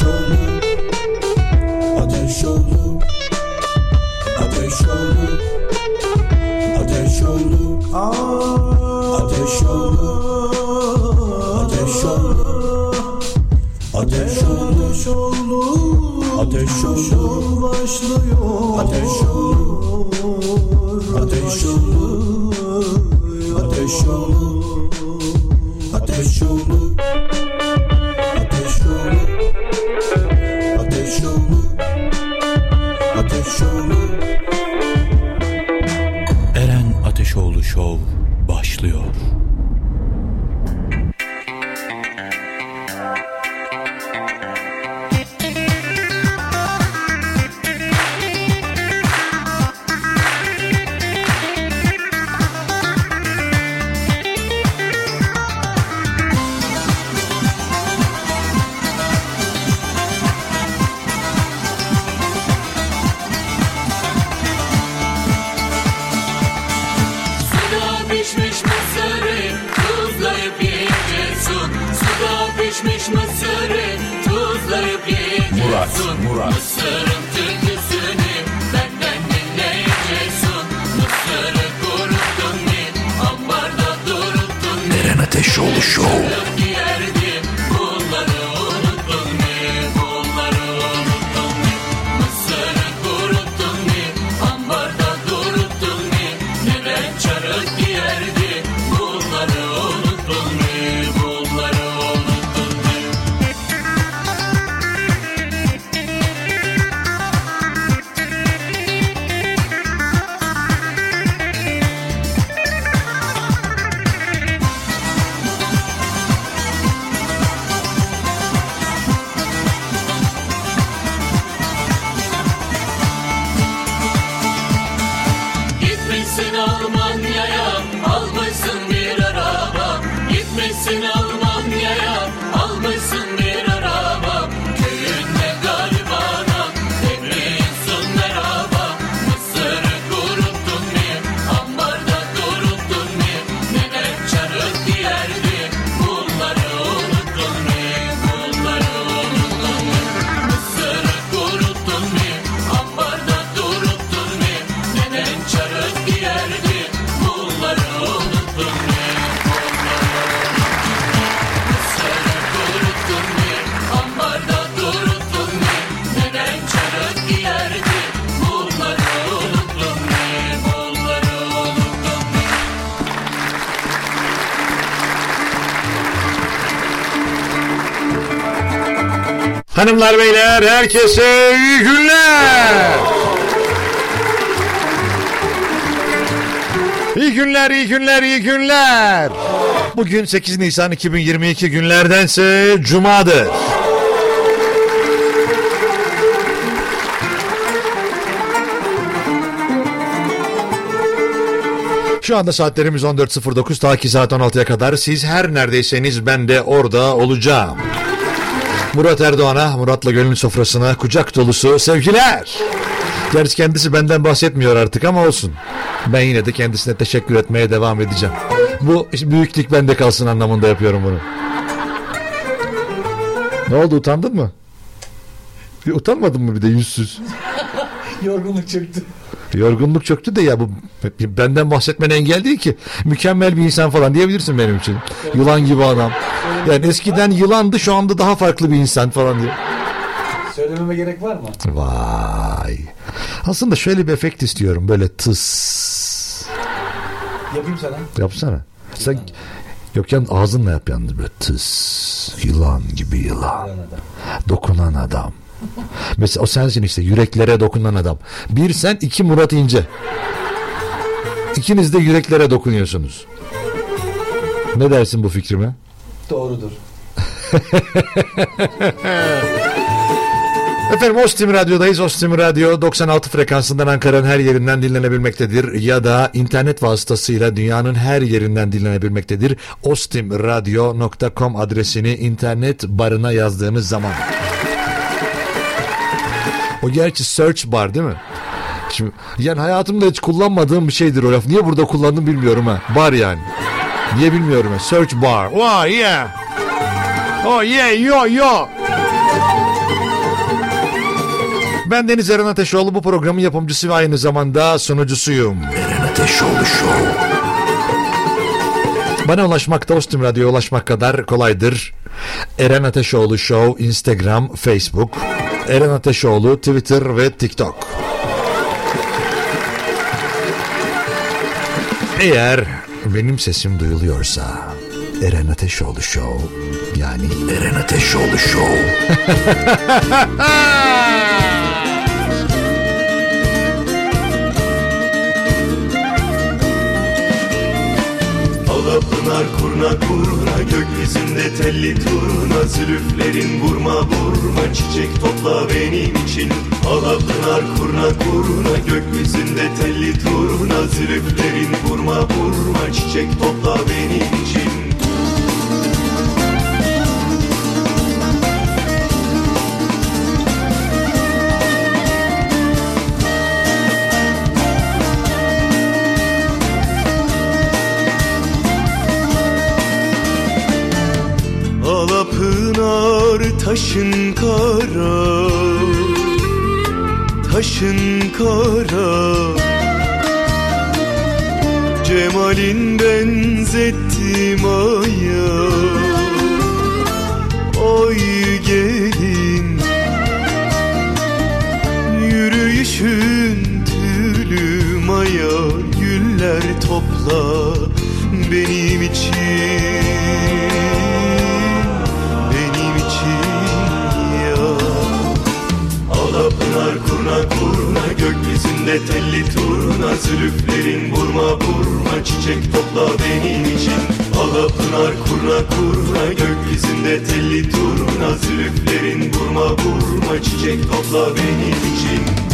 show me Hanımlar beyler herkese iyi günler. İyi günler, iyi günler, iyi günler. Bugün 8 Nisan 2022 günlerdense Cuma'dır. Şu anda saatlerimiz 14.09 ta ki saat 16'ya kadar siz her neredeyseniz ben de orada olacağım. Murat Erdoğan'a, Murat'la gönül sofrasına kucak dolusu sevgiler. Gerçi kendisi benden bahsetmiyor artık ama olsun. Ben yine de kendisine teşekkür etmeye devam edeceğim. Bu büyüklük bende kalsın anlamında yapıyorum bunu. Ne oldu utandın mı? Bir utanmadın mı bir de yüzsüz? Yorgunluk çöktü. Yorgunluk çöktü de ya bu benden bahsetmen engel değil ki. Mükemmel bir insan falan diyebilirsin benim için. Yılan gibi adam. Yani eskiden yılandı şu anda daha farklı bir insan falan diye. Söylememe gerek var mı? Vay. Aslında şöyle bir efekt istiyorum. Böyle tıs. Yapayım sana. Yapsana. Sen Yok yan ağzınla yap yalnız böyle tıs. Yılan gibi yılan. Dokunan adam. Mesela o sensin işte yüreklere dokunan adam. Bir sen iki Murat İnce. İkiniz de yüreklere dokunuyorsunuz. Ne dersin bu fikrime? Doğrudur. Efendim Ostim Radyo'dayız. Ostim Radyo 96 frekansından Ankara'nın her yerinden dinlenebilmektedir. Ya da internet vasıtasıyla dünyanın her yerinden dinlenebilmektedir. ostimradyo.com adresini internet barına yazdığınız zaman. O gerçi search bar değil mi? Şimdi, yani hayatımda hiç kullanmadığım bir şeydir o laf. Niye burada kullandım bilmiyorum ha. Bar yani. Niye bilmiyorum ha. Search bar. Oh yeah. Oh yeah yo yo. Ben Deniz Eren Ateşoğlu bu programın yapımcısı ve aynı zamanda sunucusuyum. Eren Ateşoğlu Show. Bana ulaşmak Dostum Radyo'ya ulaşmak kadar kolaydır. Eren Ateşoğlu Show Instagram, Facebook. Eren Ateşoğlu Twitter ve TikTok. Eğer benim sesim duyuluyorsa Eren Ateşoğlu Show yani Eren Ateşoğlu Show. Alapınar kurna kurna gökyüzünde telli turna Zülüflerin vurma vurma çiçek topla benim için. Alapınar kurna kurna gökyüzünde telli turna Zülüflerin vurma vurma çiçek topla benim için Alapınar taşın kara Taşın kara. Cemalin benzettim aya Oy gelin. Yürüyüşün tülü maya Güller topla benim için gökyüzünde telli turna Zülüflerin vurma vurma çiçek topla benim için. Alapınar kurna kurna gökyüzünde telli turna Zülüflerin vurma vurma çiçek topla benim için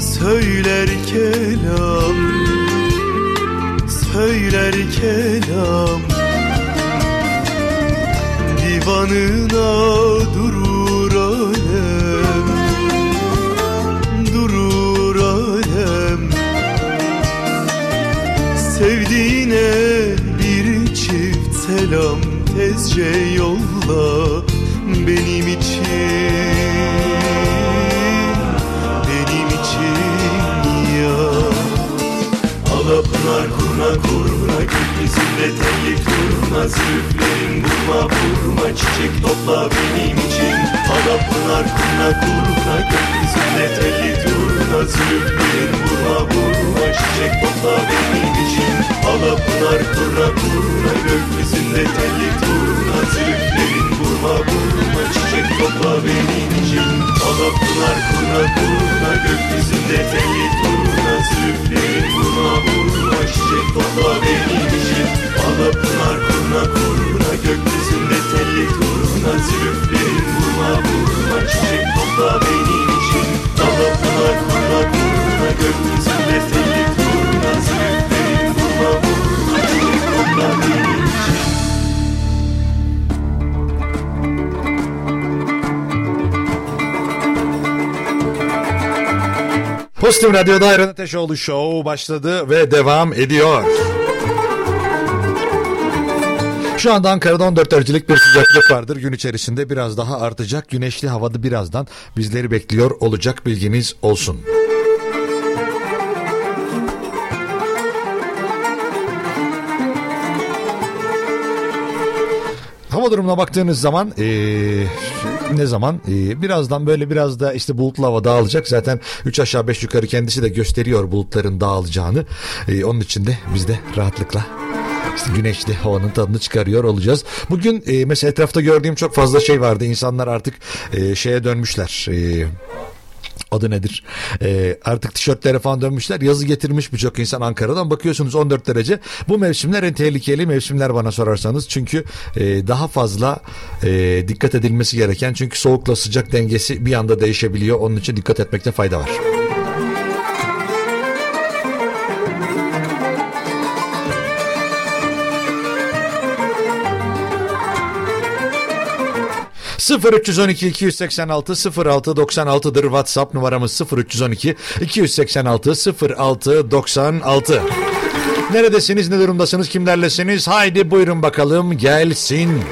söyler Pozitif Radyo'da Eren Ateşoğlu Show başladı ve devam ediyor. Şu anda Ankara'da 14 derecelik bir sıcaklık vardır. Gün içerisinde biraz daha artacak. Güneşli havada birazdan bizleri bekliyor olacak bilginiz olsun. Hava durumuna baktığınız zaman eee, ne zaman Eee, birazdan böyle biraz da işte bulutlu hava dağılacak. Zaten 3 aşağı 5 yukarı kendisi de gösteriyor bulutların dağılacağını. Eee, onun için de biz de rahatlıkla işte güneşli havanın tadını çıkarıyor olacağız. Bugün e, mesela etrafta gördüğüm çok fazla şey vardı. İnsanlar artık e, şeye dönmüşler. E, adı nedir? Ee, artık tişörtlere falan dönmüşler. Yazı getirmiş birçok insan Ankara'dan. Bakıyorsunuz 14 derece. Bu mevsimler en tehlikeli mevsimler bana sorarsanız. Çünkü e, daha fazla e, dikkat edilmesi gereken. Çünkü soğukla sıcak dengesi bir anda değişebiliyor. Onun için dikkat etmekte fayda var. Sıfır 312 286 06 96'dır WhatsApp numaramız 0312 286 06 96. Neredesiniz, ne durumdasınız, kimlerlesiniz? Haydi buyurun bakalım gelsin.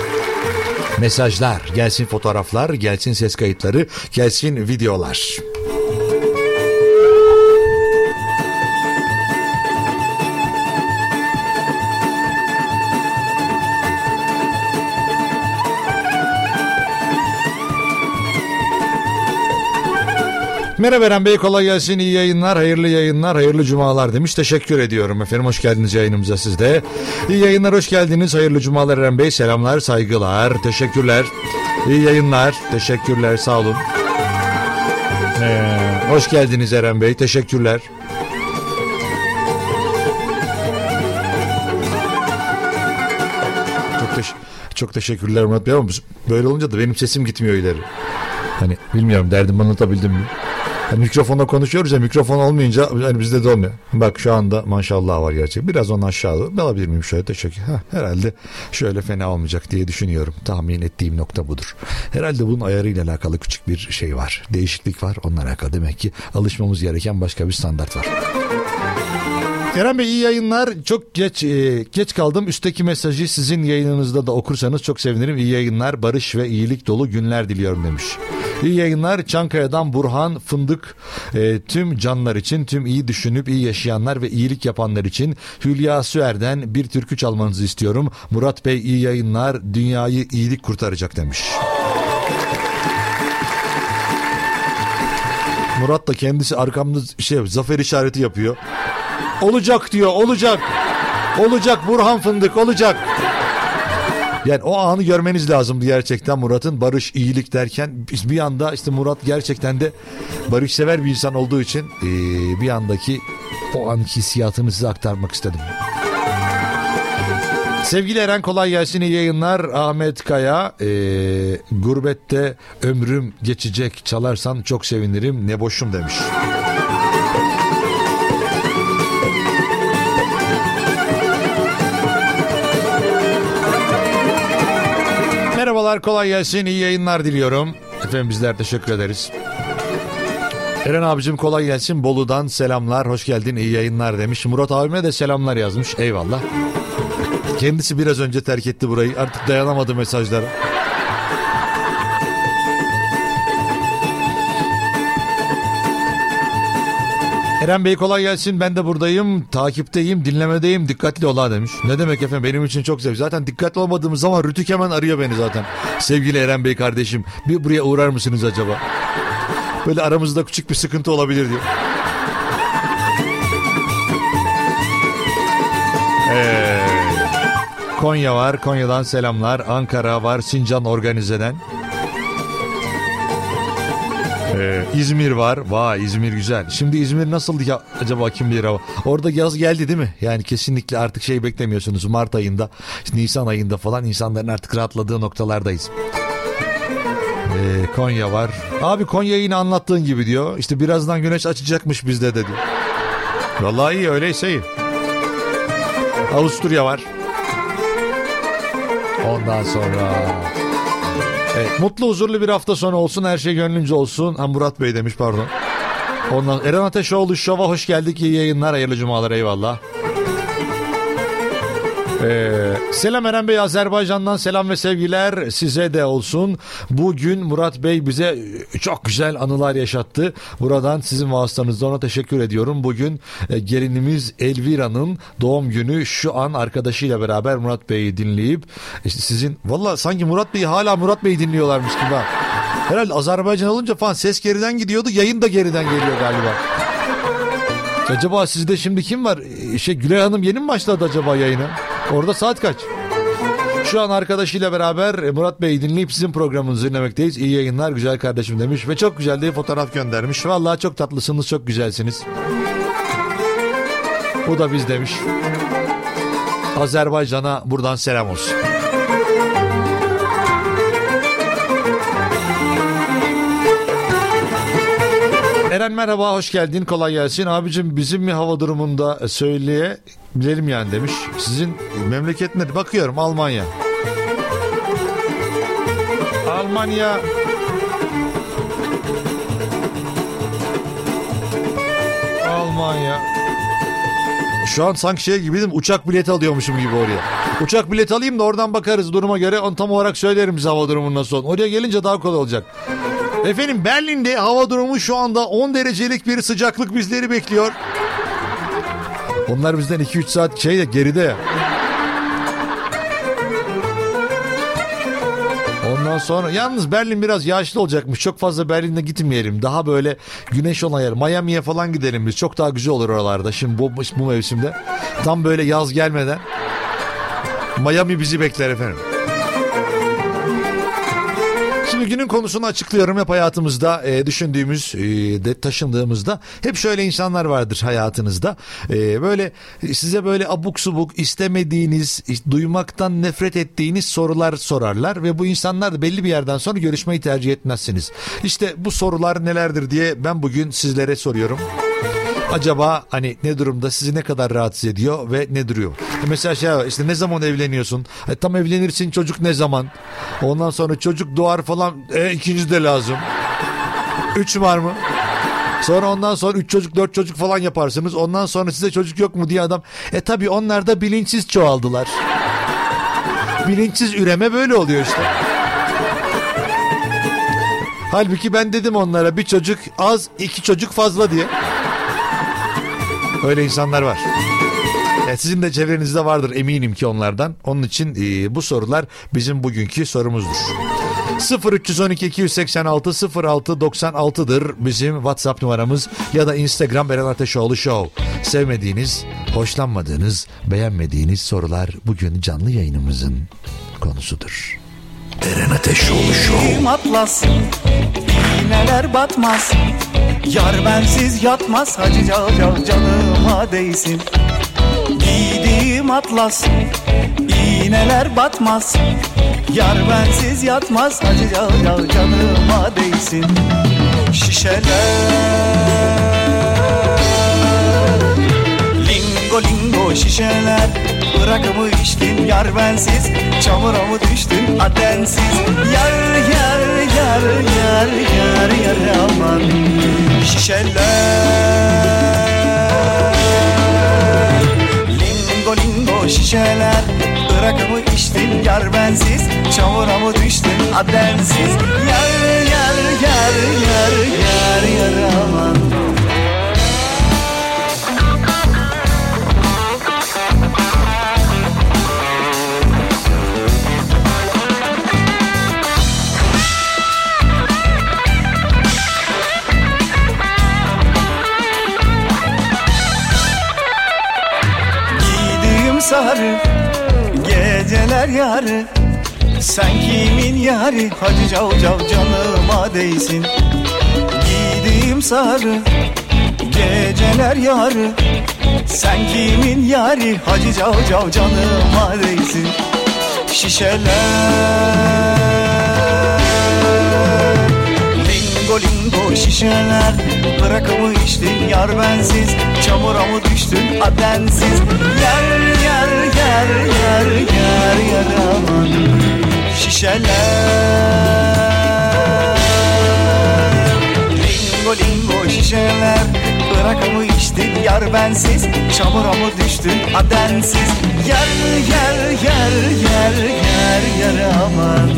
Mesajlar, gelsin fotoğraflar, gelsin ses kayıtları, gelsin videolar. Merhaba Eren Bey kolay gelsin iyi yayınlar hayırlı yayınlar hayırlı cumalar demiş. Teşekkür ediyorum efendim hoş geldiniz yayınımıza siz de. İyi yayınlar hoş geldiniz hayırlı cumalar Eren Bey selamlar saygılar teşekkürler. İyi yayınlar teşekkürler sağ olun. Ee, hoş geldiniz Eren Bey teşekkürler. Çok, teş çok teşekkürler Murat Bey ama böyle olunca da benim sesim gitmiyor ileri. Hani bilmiyorum derdimi anlatabildim mi Hani mikrofonla konuşuyoruz ya mikrofon olmayınca hani bizde de olmuyor. Bak şu anda maşallah var gerçek. Biraz onu aşağı alabilir miyim şöyle teşekkür. Heh, herhalde şöyle fena olmayacak diye düşünüyorum. Tahmin ettiğim nokta budur. Herhalde bunun ayarıyla alakalı küçük bir şey var. Değişiklik var. Onunla alakalı demek ki alışmamız gereken başka bir standart var. Eren Bey iyi yayınlar. Çok geç e, geç kaldım. Üstteki mesajı sizin yayınınızda da okursanız çok sevinirim. İyi yayınlar, barış ve iyilik dolu günler diliyorum demiş. İyi yayınlar. Çankaya'dan Burhan Fındık e, tüm canlar için, tüm iyi düşünüp iyi yaşayanlar ve iyilik yapanlar için Hülya Süer'den bir türkü çalmanızı istiyorum. Murat Bey iyi yayınlar. Dünyayı iyilik kurtaracak demiş. Murat da kendisi arkamda şey zafer işareti yapıyor. Olacak diyor olacak. Olacak Burhan Fındık olacak. Yani o anı görmeniz lazımdı gerçekten Murat'ın barış, iyilik derken biz bir anda işte Murat gerçekten de barışsever bir insan olduğu için ee, bir andaki o anki hissiyatını size aktarmak istedim. Sevgili Eren kolay gelsin yayınlar. Ahmet Kaya e, gurbette ömrüm geçecek çalarsan çok sevinirim ne boşum demiş. Merhabalar kolay gelsin iyi yayınlar diliyorum. Efendim bizler teşekkür ederiz. Eren abicim kolay gelsin Bolu'dan selamlar hoş geldin iyi yayınlar demiş. Murat abime de selamlar yazmış eyvallah. Kendisi biraz önce terk etti burayı artık dayanamadı mesajlara. Eren Bey kolay gelsin ben de buradayım takipteyim dinlemedeyim dikkatli ola demiş. Ne demek efendim benim için çok zevk. Zaten dikkatli olmadığımız zaman Rütük hemen arıyor beni zaten. Sevgili Eren Bey kardeşim bir buraya uğrar mısınız acaba? Böyle aramızda küçük bir sıkıntı olabilir diyor. Ee, Konya var Konya'dan selamlar. Ankara var Sincan organizeden. Ee, İzmir var. Vay İzmir güzel. Şimdi İzmir nasıldı ya acaba kim bilir hava. Orada yaz geldi değil mi? Yani kesinlikle artık şey beklemiyorsunuz. Mart ayında, Nisan ayında falan insanların artık rahatladığı noktalardayız. Ee, Konya var. Abi Konya yine anlattığın gibi diyor. İşte birazdan güneş açacakmış bizde de diyor. Vallahi iyi öyleyse iyi. Avusturya var. Ondan sonra Evet, mutlu huzurlu bir hafta sonu olsun. Her şey gönlünce olsun. Ha, Murat Bey demiş pardon. Ondan Eren Ateşoğlu Şov'a hoş geldik. İyi yayınlar. Hayırlı cumalar. Eyvallah. Ee, selam Eren Bey Azerbaycan'dan selam ve sevgiler size de olsun. Bugün Murat Bey bize çok güzel anılar yaşattı. Buradan sizin vasıtanızda ona teşekkür ediyorum. Bugün e, gelinimiz Elvira'nın doğum günü şu an arkadaşıyla beraber Murat Bey'i dinleyip işte sizin valla sanki Murat Bey'i hala Murat Bey'i dinliyorlarmış gibi. Ha. Herhalde Azerbaycan olunca falan ses geriden gidiyordu yayın da geriden geliyor galiba. Acaba sizde şimdi kim var? Şey Gülay Hanım yeni mi başladı acaba yayına? Orada saat kaç? Şu an arkadaşıyla beraber Murat Bey dinleyip sizin programınızı dinlemekteyiz. İyi yayınlar güzel kardeşim demiş ve çok güzel de fotoğraf göndermiş. Vallahi çok tatlısınız, çok güzelsiniz. Bu da biz demiş. Azerbaycan'a buradan selam olsun. Eren merhaba hoş geldin kolay gelsin. Abicim bizim mi hava durumunda söyleye bilelim yani demiş. Sizin memleket ne? Bakıyorum Almanya. Almanya Almanya şu an sanki şey gibiydim uçak bileti alıyormuşum gibi oraya. Uçak bileti alayım da oradan bakarız duruma göre. Onu tam olarak söylerim bize hava durumu nasıl olduğunu. Oraya gelince daha kolay olacak. Efendim Berlin'de hava durumu şu anda 10 derecelik bir sıcaklık bizleri bekliyor. Onlar bizden 2-3 saat şey de geride. Ondan sonra yalnız Berlin biraz yağışlı olacakmış. Çok fazla Berlin'de gitmeyelim. Daha böyle güneş olan yer. Miami'ye falan gidelim biz. Çok daha güzel olur oralarda. Şimdi bu, bu mevsimde. Tam böyle yaz gelmeden. Miami bizi bekler efendim. Şimdi günün konusunu açıklıyorum. Hep hayatımızda e, düşündüğümüz, e, de taşındığımızda hep şöyle insanlar vardır hayatınızda. E, böyle size böyle abuk subuk istemediğiniz, duymaktan nefret ettiğiniz sorular sorarlar ve bu insanlar da belli bir yerden sonra görüşmeyi tercih etmezsiniz. İşte bu sorular nelerdir diye ben bugün sizlere soruyorum. Acaba hani ne durumda sizi ne kadar rahatsız ediyor ve ne duruyor? E mesela şey var, işte ne zaman evleniyorsun? E tam evlenirsin çocuk ne zaman? Ondan sonra çocuk doğar falan e ikinci de lazım. Üç var mı? Sonra ondan sonra üç çocuk dört çocuk falan yaparsınız. Ondan sonra size çocuk yok mu diye adam. E tabi onlar da bilinçsiz çoğaldılar. Bilinçsiz üreme böyle oluyor işte. Halbuki ben dedim onlara bir çocuk az iki çocuk fazla diye. Öyle insanlar var. Yani sizin de çevrenizde vardır eminim ki onlardan. Onun için e, bu sorular bizim bugünkü sorumuzdur. 0312 286 06 96'dır bizim WhatsApp numaramız ya da Instagram Eren Ateşoğlu Show. Sevmediğiniz, hoşlanmadığınız, beğenmediğiniz sorular bugün canlı yayınımızın konusudur. Eren Ateşoğlu Show. Atlas iğneler batmaz. Yar bensiz yatmaz Hacı cal cal canıma değsin. Giydiğim atlas iğneler batmaz. Yar bensiz yatmaz Hacı cal cal canıma değsin. Şişeler Lingo lingo şişeler. Bırakımı içtin yar bensiz. Çamura mı düştün adensiz Yar yar yar yar yar yar aman. Şişeler. Lingo lingo şişeler. Bırakımı içtin yar bensiz. Çamura mı düştün adensiz Yar yar yar yar yar yar aman sarı geceler yarı. Sen kimin yarı? Hadi cav cav canıma değsin. Giydiğim sarı geceler yarı. Sen kimin yarı? Hadi cav cav canıma değsin. Şişeler Lingo şişeler Bırakımı içtin yar bensiz Çamura mı düştün adensiz? Yer yer yer yer yer yer aman Şişeler. Lingo lingo şişeler Bırakımı içtin yar bensiz Çamura mı düştün adensiz? Yer yer yer yer yer yer aman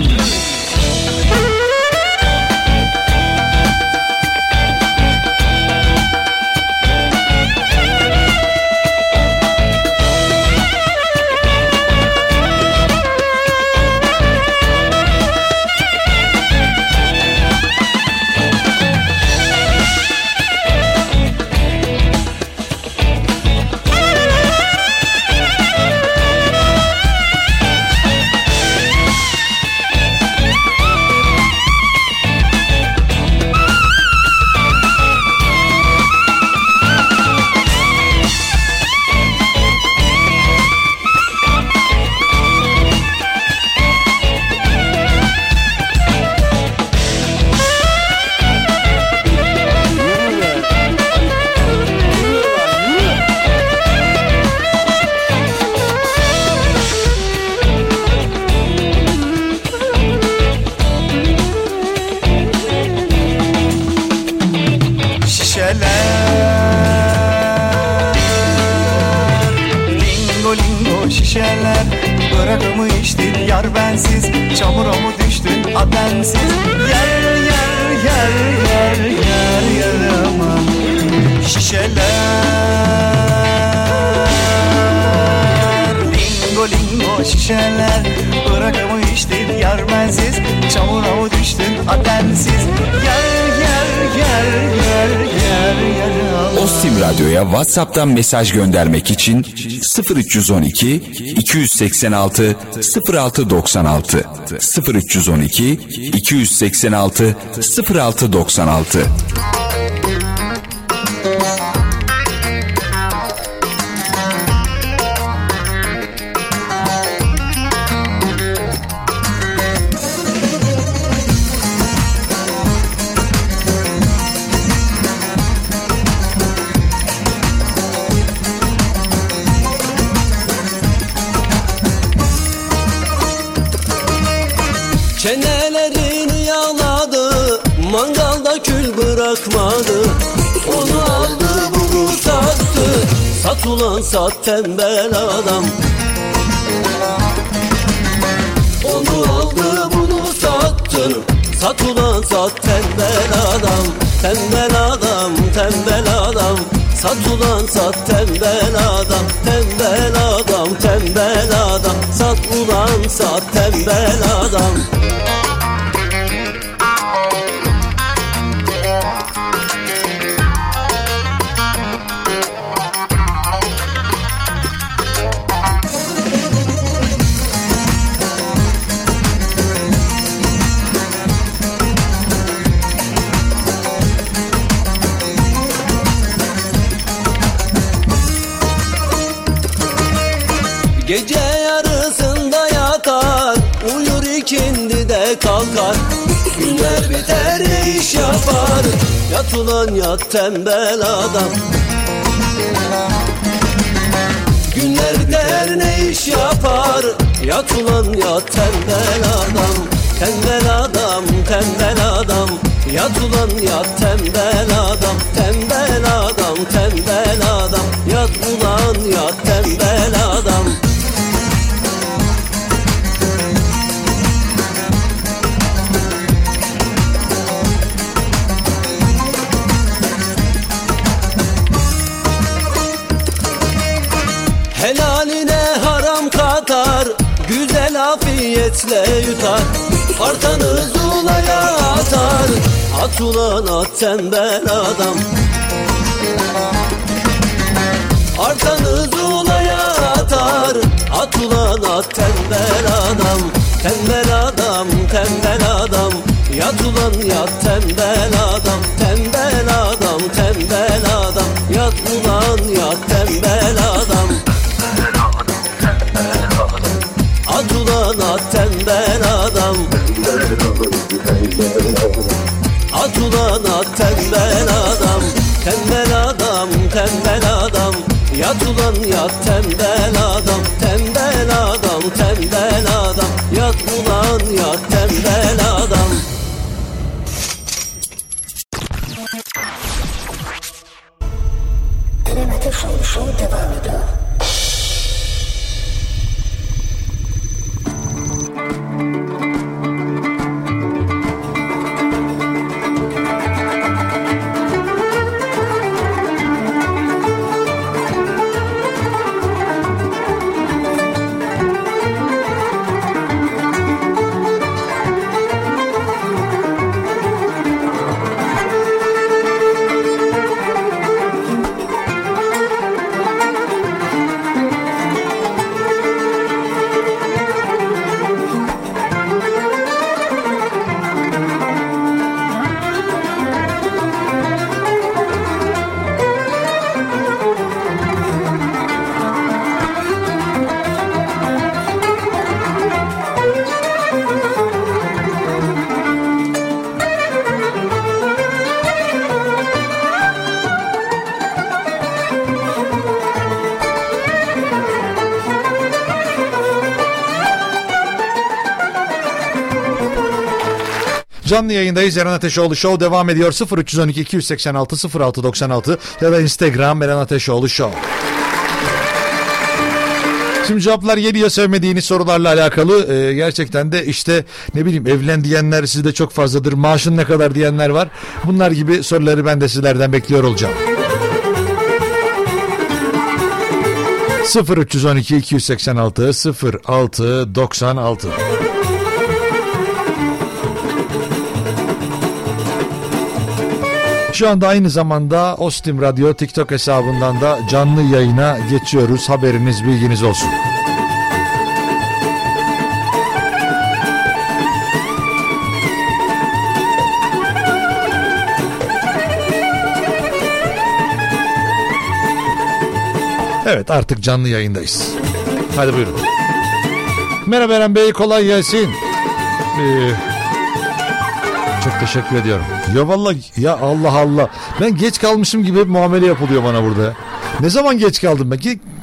şişeler Bırakımı içtin yar bensiz. Çamura mı düştün adensiz Yer yer yer yer yer aman Şişeler. Lingo lingo şişeler. Bırakımı içtin yar bensiz. Çamura mı düştün adensiz Yer yer yer yer yer yer Ostim Radyo'ya WhatsApp'tan mesaj göndermek için 0312 286 0696 0312 286 0696 bırakmadı. Onu aldı bunu sattı Sat ulan sat tembel adam. Onu aldı bunu sattı. Sat ulan sat tembel adam. Tembel adam tembel adam. Sat ulan sat tembel adam. Tembel adam tembel adam. Sat ulan sat tembel adam iş yapar Yat ulan yat tembel adam. Günler biter ne iş yapar Yat ulan yat tembel adam. Tembel adam tembel adam. Yat ulan yat tembel adam Tembel adam tembel adam. Yat ulan yat tembel adam afiyetle yutar. Artanı zulaya atar. At ulan at tembel adam. Artanı zulaya atar. At ulan at tembel adam. Tembel adam tembel adam. Yat ulan yat tembel adam. Tembel adam tembel adam. Yat ulan yat tembel adam tembel adam. At at tembel adam. Tembel adam tembel adam. Yat ulan yat tembel adam Canlı yayındayız. Eren Ateşoğlu Show devam ediyor. 0312 286 0696 ya da Instagram Eren Ateşoğlu Show. Şimdi cevaplar geliyor sevmediğiniz sorularla alakalı. Ee, gerçekten de işte ne bileyim evlen diyenler sizde çok fazladır. Maaşın ne kadar diyenler var. Bunlar gibi soruları ben de sizlerden bekliyor olacağım. 0312 286 06 96 Şu anda aynı zamanda Ostim Radyo TikTok hesabından da canlı yayına geçiyoruz. Haberiniz bilginiz olsun. Evet artık canlı yayındayız. Hadi buyurun. Merhaba Eren Bey kolay gelsin. Ee, çok teşekkür ediyorum. Ya vallahi ya Allah Allah. Ben geç kalmışım gibi hep muamele yapılıyor bana burada. Ne zaman geç kaldım ben?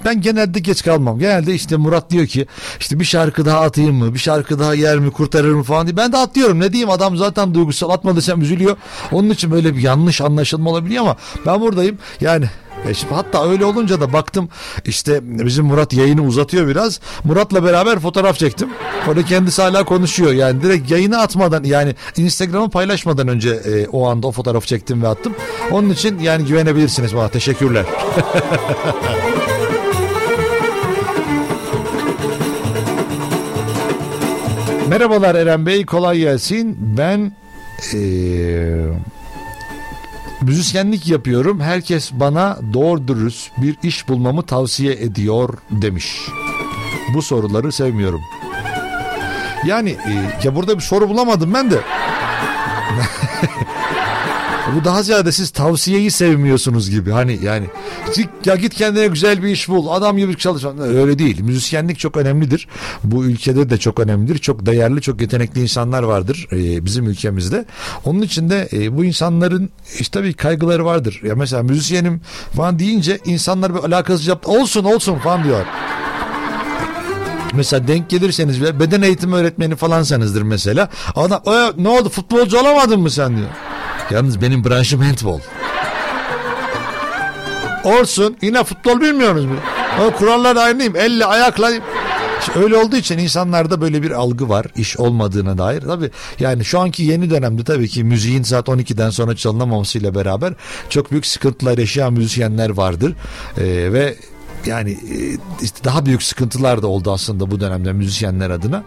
Ben genelde geç kalmam. Genelde işte Murat diyor ki işte bir şarkı daha atayım mı? Bir şarkı daha yer mi? Kurtarır mı falan diye. Ben de atlıyorum. Ne diyeyim adam zaten duygusal atma üzülüyor. Onun için böyle bir yanlış anlaşılma olabiliyor ama ben buradayım. Yani e şimdi hatta öyle olunca da baktım işte bizim Murat yayını uzatıyor biraz. Murat'la beraber fotoğraf çektim. Orada kendisi hala konuşuyor. Yani direkt yayını atmadan yani Instagram'a paylaşmadan önce e, o anda o fotoğrafı çektim ve attım. Onun için yani güvenebilirsiniz bana. Teşekkürler. Merhabalar Eren Bey kolay gelsin. Ben eee müzisyenlik yapıyorum. Herkes bana doğru dürüst bir iş bulmamı tavsiye ediyor demiş. Bu soruları sevmiyorum. Yani e, ya burada bir soru bulamadım ben de. Bu daha ziyade siz tavsiyeyi sevmiyorsunuz gibi. Hani yani ya git kendine güzel bir iş bul. Adam gibi çalış. Öyle değil. Müzisyenlik çok önemlidir. Bu ülkede de çok önemlidir. Çok değerli, çok yetenekli insanlar vardır e, bizim ülkemizde. Onun için de e, bu insanların işte tabii kaygıları vardır. Ya mesela müzisyenim falan deyince insanlar bir alakasız yaptı. Olsun olsun falan diyor. Mesela denk gelirseniz bile beden eğitimi öğretmeni falansanızdır mesela. Adam "E, ne oldu futbolcu olamadın mı sen diyor. Yalnız benim branşım handball. Olsun yine futbol bilmiyoruz mu? O kurallar aynıyım. Elle ayakla öyle olduğu için insanlarda böyle bir algı var iş olmadığına dair. Tabii yani şu anki yeni dönemde tabii ki müziğin saat 12'den sonra çalınamamasıyla beraber çok büyük sıkıntılar yaşayan müzisyenler vardır. Ee, ve yani işte daha büyük sıkıntılar da oldu aslında bu dönemde müzisyenler adına.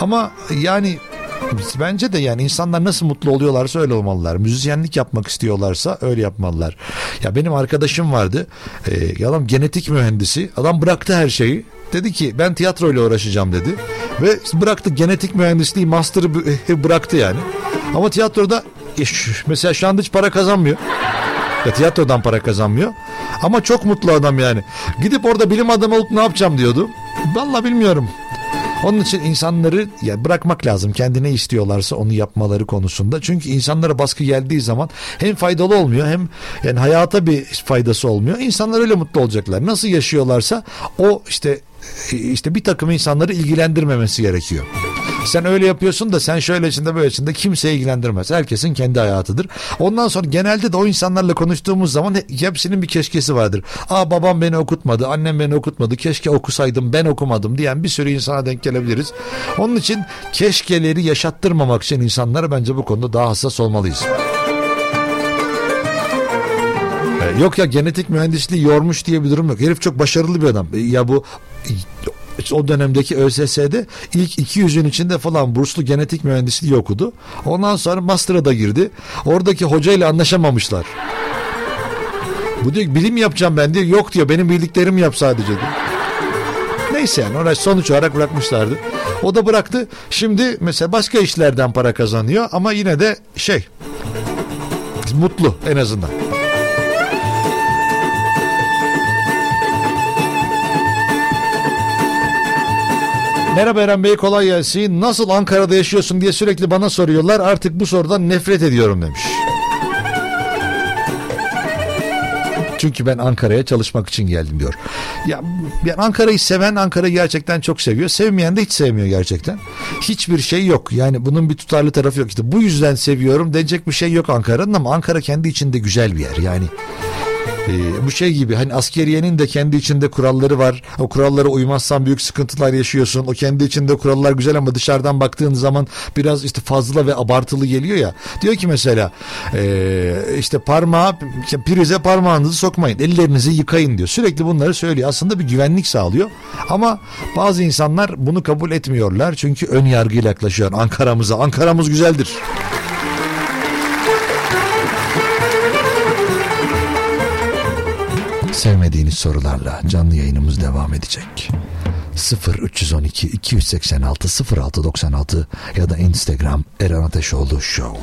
Ama yani Bence de yani insanlar nasıl mutlu oluyorlarsa öyle olmalılar. Müzisyenlik yapmak istiyorlarsa öyle yapmalılar. Ya benim arkadaşım vardı. E, adam genetik mühendisi. Adam bıraktı her şeyi. Dedi ki ben tiyatroyla uğraşacağım dedi. Ve bıraktı genetik mühendisliği master'ı bıraktı yani. Ama tiyatroda e, mesela şu anda hiç para kazanmıyor. Ya tiyatrodan para kazanmıyor. Ama çok mutlu adam yani. Gidip orada bilim adamı olup ne yapacağım diyordu. Vallahi bilmiyorum. Onun için insanları ya bırakmak lazım. Kendine istiyorlarsa onu yapmaları konusunda. Çünkü insanlara baskı geldiği zaman hem faydalı olmuyor hem yani hayata bir faydası olmuyor. İnsanlar öyle mutlu olacaklar. Nasıl yaşıyorlarsa o işte işte bir takım insanları ilgilendirmemesi gerekiyor. Sen öyle yapıyorsun da sen şöyle içinde böyle içinde kimseye ilgilendirmez. Herkesin kendi hayatıdır. Ondan sonra genelde de o insanlarla konuştuğumuz zaman hepsinin bir keşkesi vardır. Aa babam beni okutmadı, annem beni okutmadı, keşke okusaydım ben okumadım diyen bir sürü insana denk gelebiliriz. Onun için keşkeleri yaşattırmamak için insanlara bence bu konuda daha hassas olmalıyız. Yok ya genetik mühendisliği yormuş diye bir durum yok. Herif çok başarılı bir adam. Ya bu o dönemdeki ÖSS'de ilk 200'ün içinde falan burslu genetik mühendisliği okudu. Ondan sonra master'a da girdi. Oradaki hocayla anlaşamamışlar. Bu diyor bilim yapacağım ben diyor. Yok diyor benim bildiklerimi yap sadece diyor. Neyse yani ona sonuç olarak bırakmışlardı. O da bıraktı. Şimdi mesela başka işlerden para kazanıyor ama yine de şey mutlu en azından. Merhaba Eren Bey kolay gelsin. Nasıl Ankara'da yaşıyorsun diye sürekli bana soruyorlar. Artık bu sorudan nefret ediyorum demiş. Çünkü ben Ankara'ya çalışmak için geldim diyor. Ya yani Ankara'yı seven Ankara'yı gerçekten çok seviyor. Sevmeyen de hiç sevmiyor gerçekten. Hiçbir şey yok. Yani bunun bir tutarlı tarafı yok. İşte bu yüzden seviyorum denecek bir şey yok Ankara'nın ama Ankara kendi içinde güzel bir yer. Yani Ee, bu şey gibi hani askeriyenin de kendi içinde kuralları var. O kurallara uymazsan büyük sıkıntılar yaşıyorsun. O kendi içinde kurallar güzel ama dışarıdan baktığın zaman biraz işte fazla ve abartılı geliyor ya. Diyor ki mesela ee, işte parmağı prize parmağınızı sokmayın. Ellerinizi yıkayın diyor. Sürekli bunları söylüyor. Aslında bir güvenlik sağlıyor. Ama bazı insanlar bunu kabul etmiyorlar. Çünkü ön yargıyla yaklaşıyor Ankara'mıza. Ankara'mız güzeldir. Sevmediğiniz sorularla canlı yayınımız devam edecek. 0 312 286 0696 ya da Instagram Eren Ateşoğlu Show.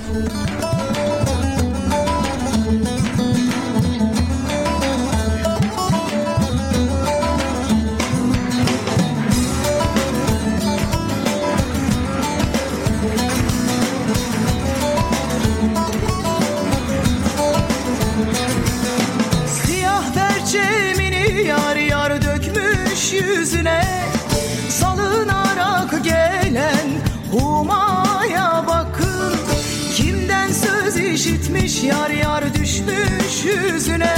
Yar yar düşmüş yüzüne.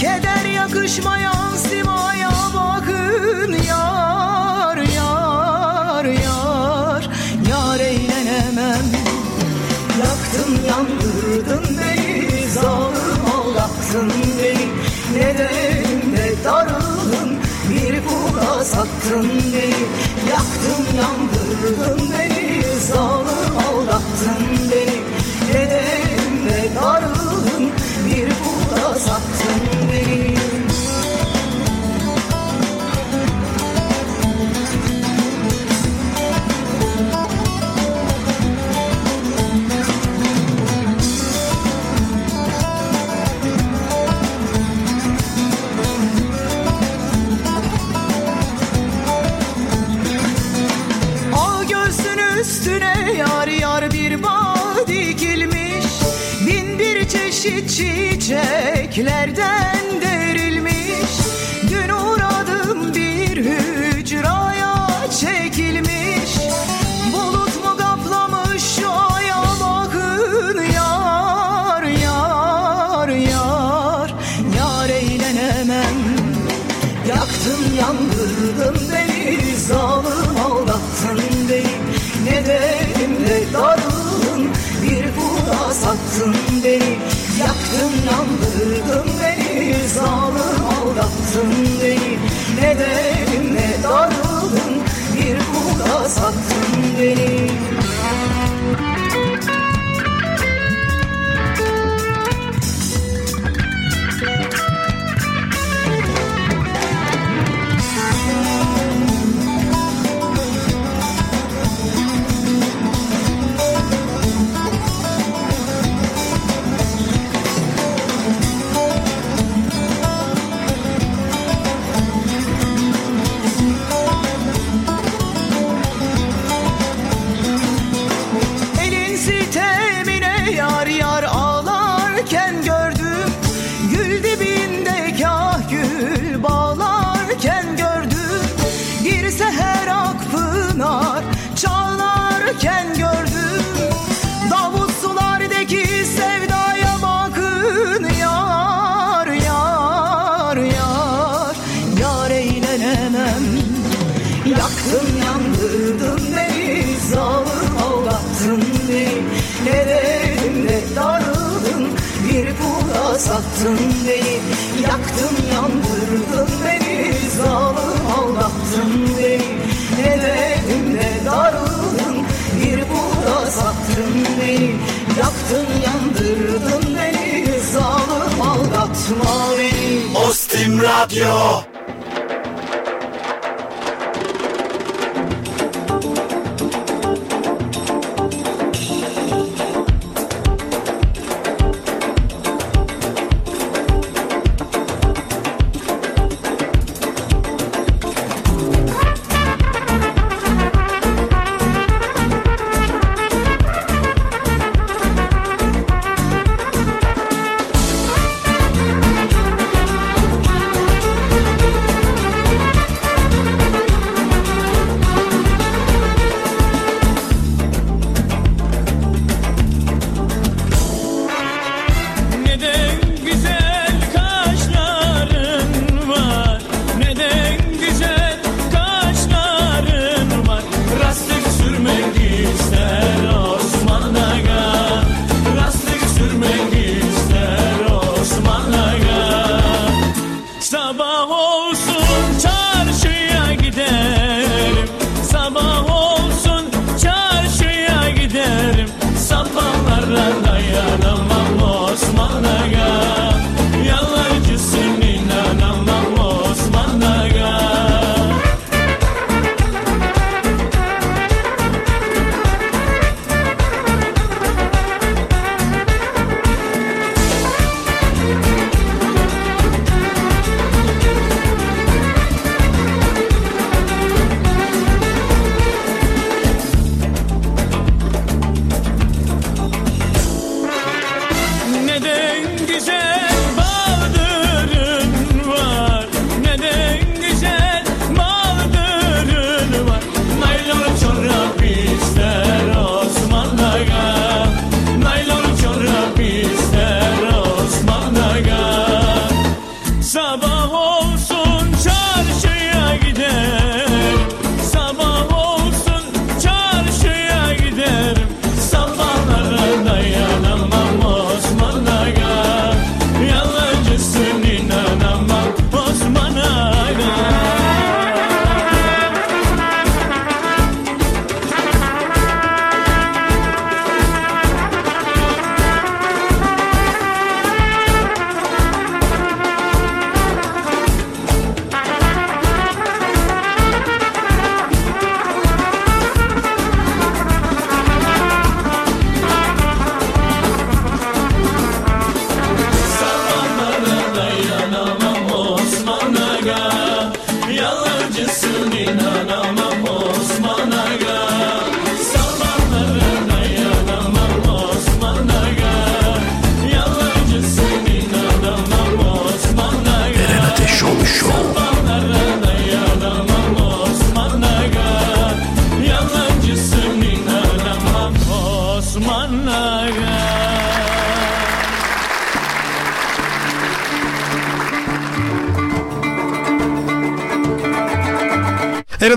Keder yakışmayan simaya bakın yar yar yar. Yar eğlenemem Yaktın yandırdın beni Zalim aldattın beni. Ne derim ne darılın Bir kula sattın beni. Yaktın yandırdın beni Zalim aldattın çiçeklerden yandırdın beni Zalim aldattın beni. Ne derim ne darılın Bir kula sattın beni kula sattın beni Yaktın yandırdın beni Zalim aldattın beni. Ne derim ne darıldın Bir kula sattın beni. Yaktın yandırdın beni Zalim aldatma beni. Ostim Radyo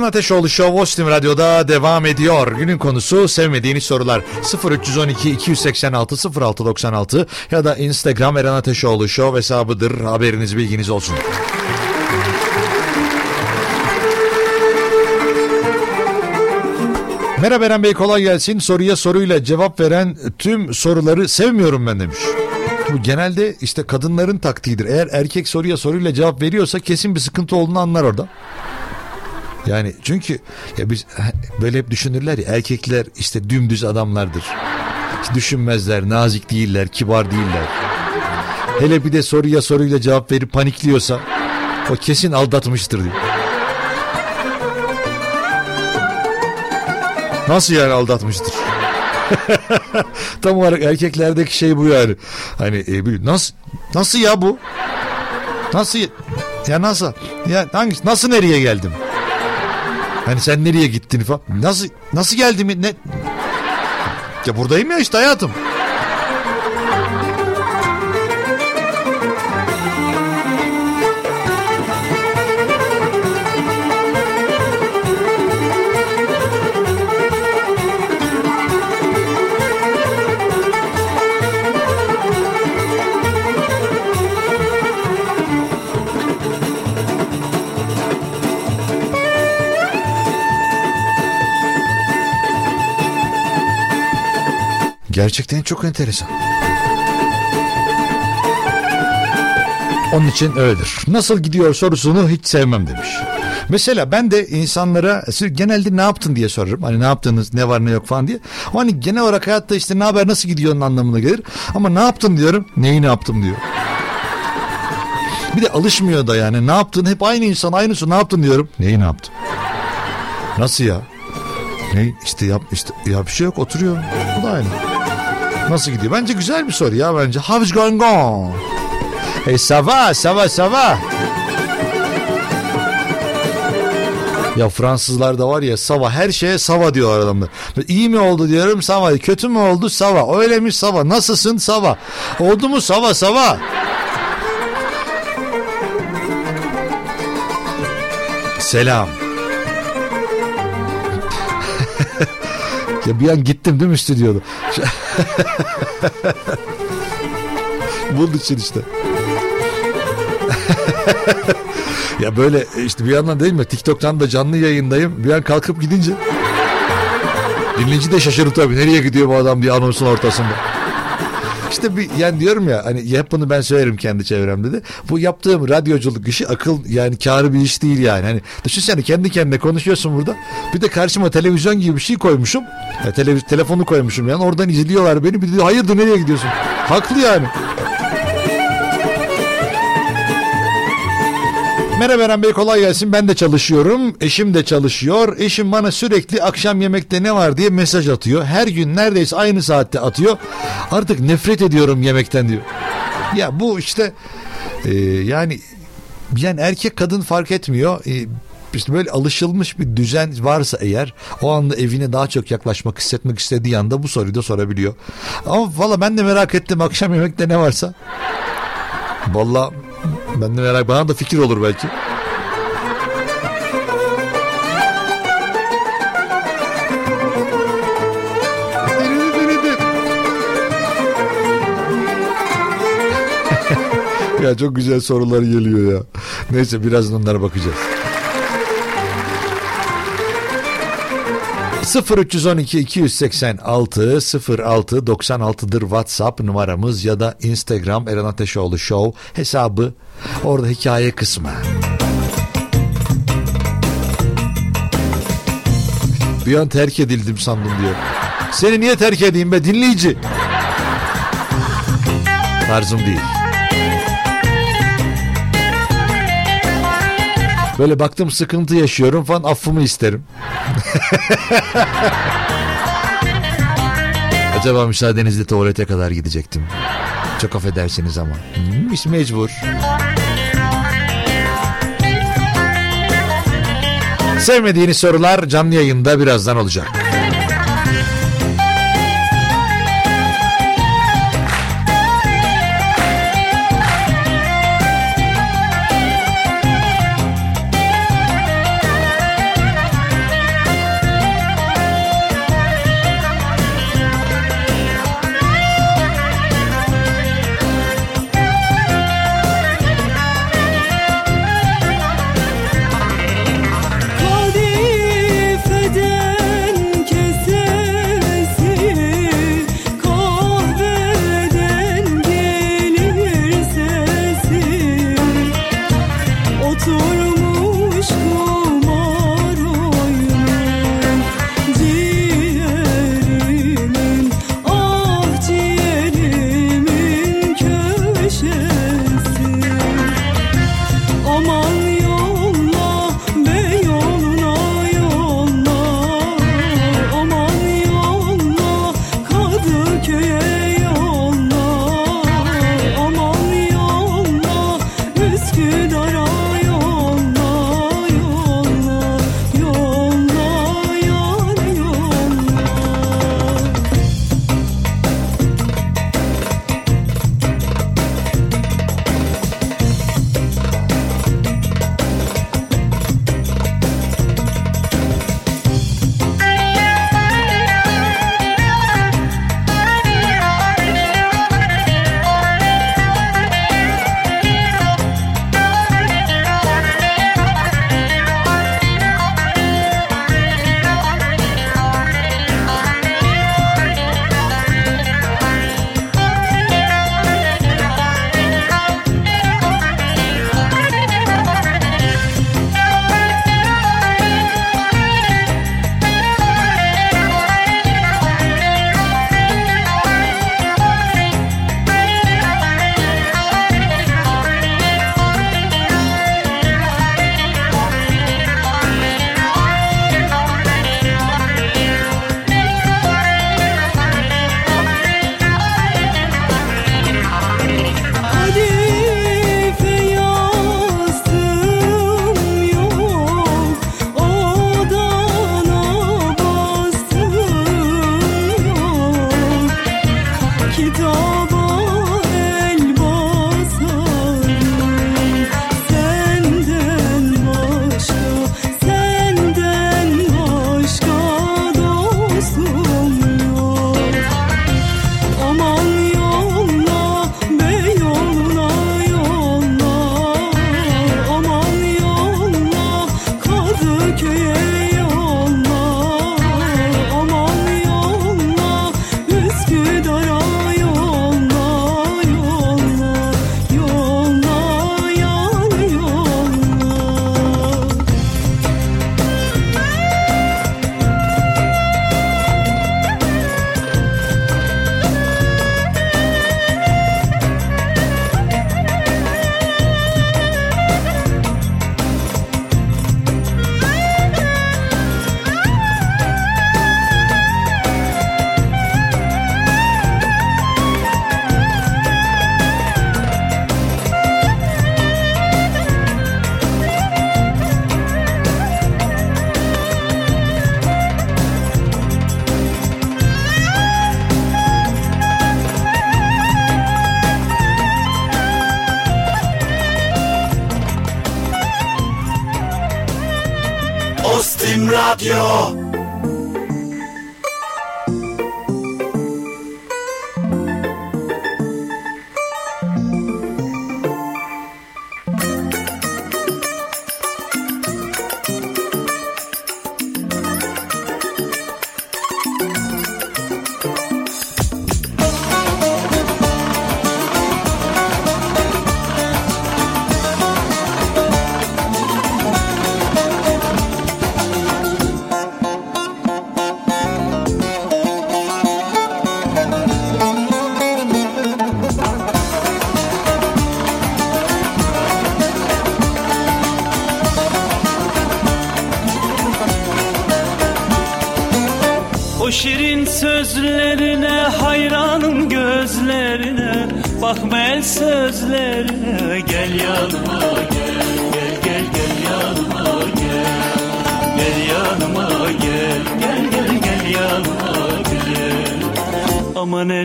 Eren Ateşoğlu Show Ostim Radyo'da devam ediyor. Günün konusu sevmediğiniz sorular 0312 286 0696 ya da Instagram Eren Ateşoğlu Show hesabıdır. Haberiniz bilginiz olsun. Merhaba Eren Bey kolay gelsin. Soruya soruyla cevap veren tüm soruları sevmiyorum ben demiş. Bu genelde işte kadınların taktiğidir. Eğer erkek soruya soruyla cevap veriyorsa kesin bir sıkıntı olduğunu anlar orada. Yani çünkü ya biz böyle hep düşünürler ya erkekler işte dümdüz adamlardır. Hiç düşünmezler, nazik değiller, kibar değiller. Hele bir de soruya soruyla cevap verip panikliyorsa o kesin aldatmıştır diyor. Nasıl yani aldatmıştır? Tam olarak erkeklerdeki şey bu yani. Hani e, nasıl nasıl ya bu? Nasıl ya nasıl? Ya hangisi nasıl nereye geldim? Hani sen nereye gittin falan? Nasıl nasıl geldim? Ne? Ya buradayım ya işte hayatım. Gerçekten çok enteresan. Onun için öyledir. Nasıl gidiyor sorusunu hiç sevmem demiş. Mesela ben de insanlara genelde ne yaptın diye sorarım. Hani ne yaptınız, ne var ne yok falan diye. O hani genel olarak hayatta işte ne haber nasıl gidiyor'nun anlamına gelir. Ama ne yaptın diyorum. Neyi ne yaptım diyor. Bir de alışmıyor da yani. Ne yaptın? Hep aynı insan aynısı. Ne yaptın diyorum. Neyi ne yaptım? Nasıl ya? Ne işte yap işte ya bir şey yok oturuyor. Bu da aynı. Nasıl gidiyor? Bence güzel bir soru ya bence. How's going on? Hey ça va, ça va, ça va. Ya Fransızlarda var ya sava her şeye sava diyor adamlar. İyi mi oldu diyorum sava. Kötü mü oldu sava. Öyle mi sava. Nasılsın sava. Oldu mu sava sava. Selam. Ya bir an gittim değil mi stüdyoda? Bunun için işte. ya böyle işte bir yandan değil mi? TikTok'tan da canlı yayındayım. Bir an kalkıp gidince dinleyici de şaşırır tabii. Nereye gidiyor bu adam diye anonsun ortasında. İşte bir yani diyorum ya hani hep bunu ben söylerim kendi çevremde de. Bu yaptığım radyoculuk işi akıl yani karı bir iş değil yani. Hani düşünsene kendi kendine konuşuyorsun burada. Bir de karşıma televizyon gibi bir şey koymuşum. Ya, televiz telefonu koymuşum yani oradan izliyorlar beni. Bir de hayırdır nereye gidiyorsun? Haklı yani. Merhaba Eren Bey kolay gelsin. Ben de çalışıyorum. Eşim de çalışıyor. Eşim bana sürekli akşam yemekte ne var diye mesaj atıyor. Her gün neredeyse aynı saatte atıyor. Artık nefret ediyorum yemekten diyor. Ya bu işte e, yani yani erkek kadın fark etmiyor. E, işte böyle alışılmış bir düzen varsa eğer o anda evine daha çok yaklaşmak hissetmek istediği anda bu soruyu da sorabiliyor. Ama valla ben de merak ettim akşam yemekte ne varsa. Valla ben de merak bana da fikir olur belki. ya çok güzel sorular geliyor ya. Neyse birazdan onlara bakacağız. 0312 286 06 96'dır WhatsApp numaramız ya da Instagram Eren Ateşoğlu Show hesabı orada hikaye kısmı. Bir an terk edildim sandım diyor. Seni niye terk edeyim be dinleyici? Tarzım değil. Böyle baktım sıkıntı yaşıyorum falan affımı isterim. Acaba müsaadenizle tuvalete kadar gidecektim. Çok affedersiniz ama. Hmm, mecbur. Sevmediğiniz sorular canlı yayında birazdan olacak.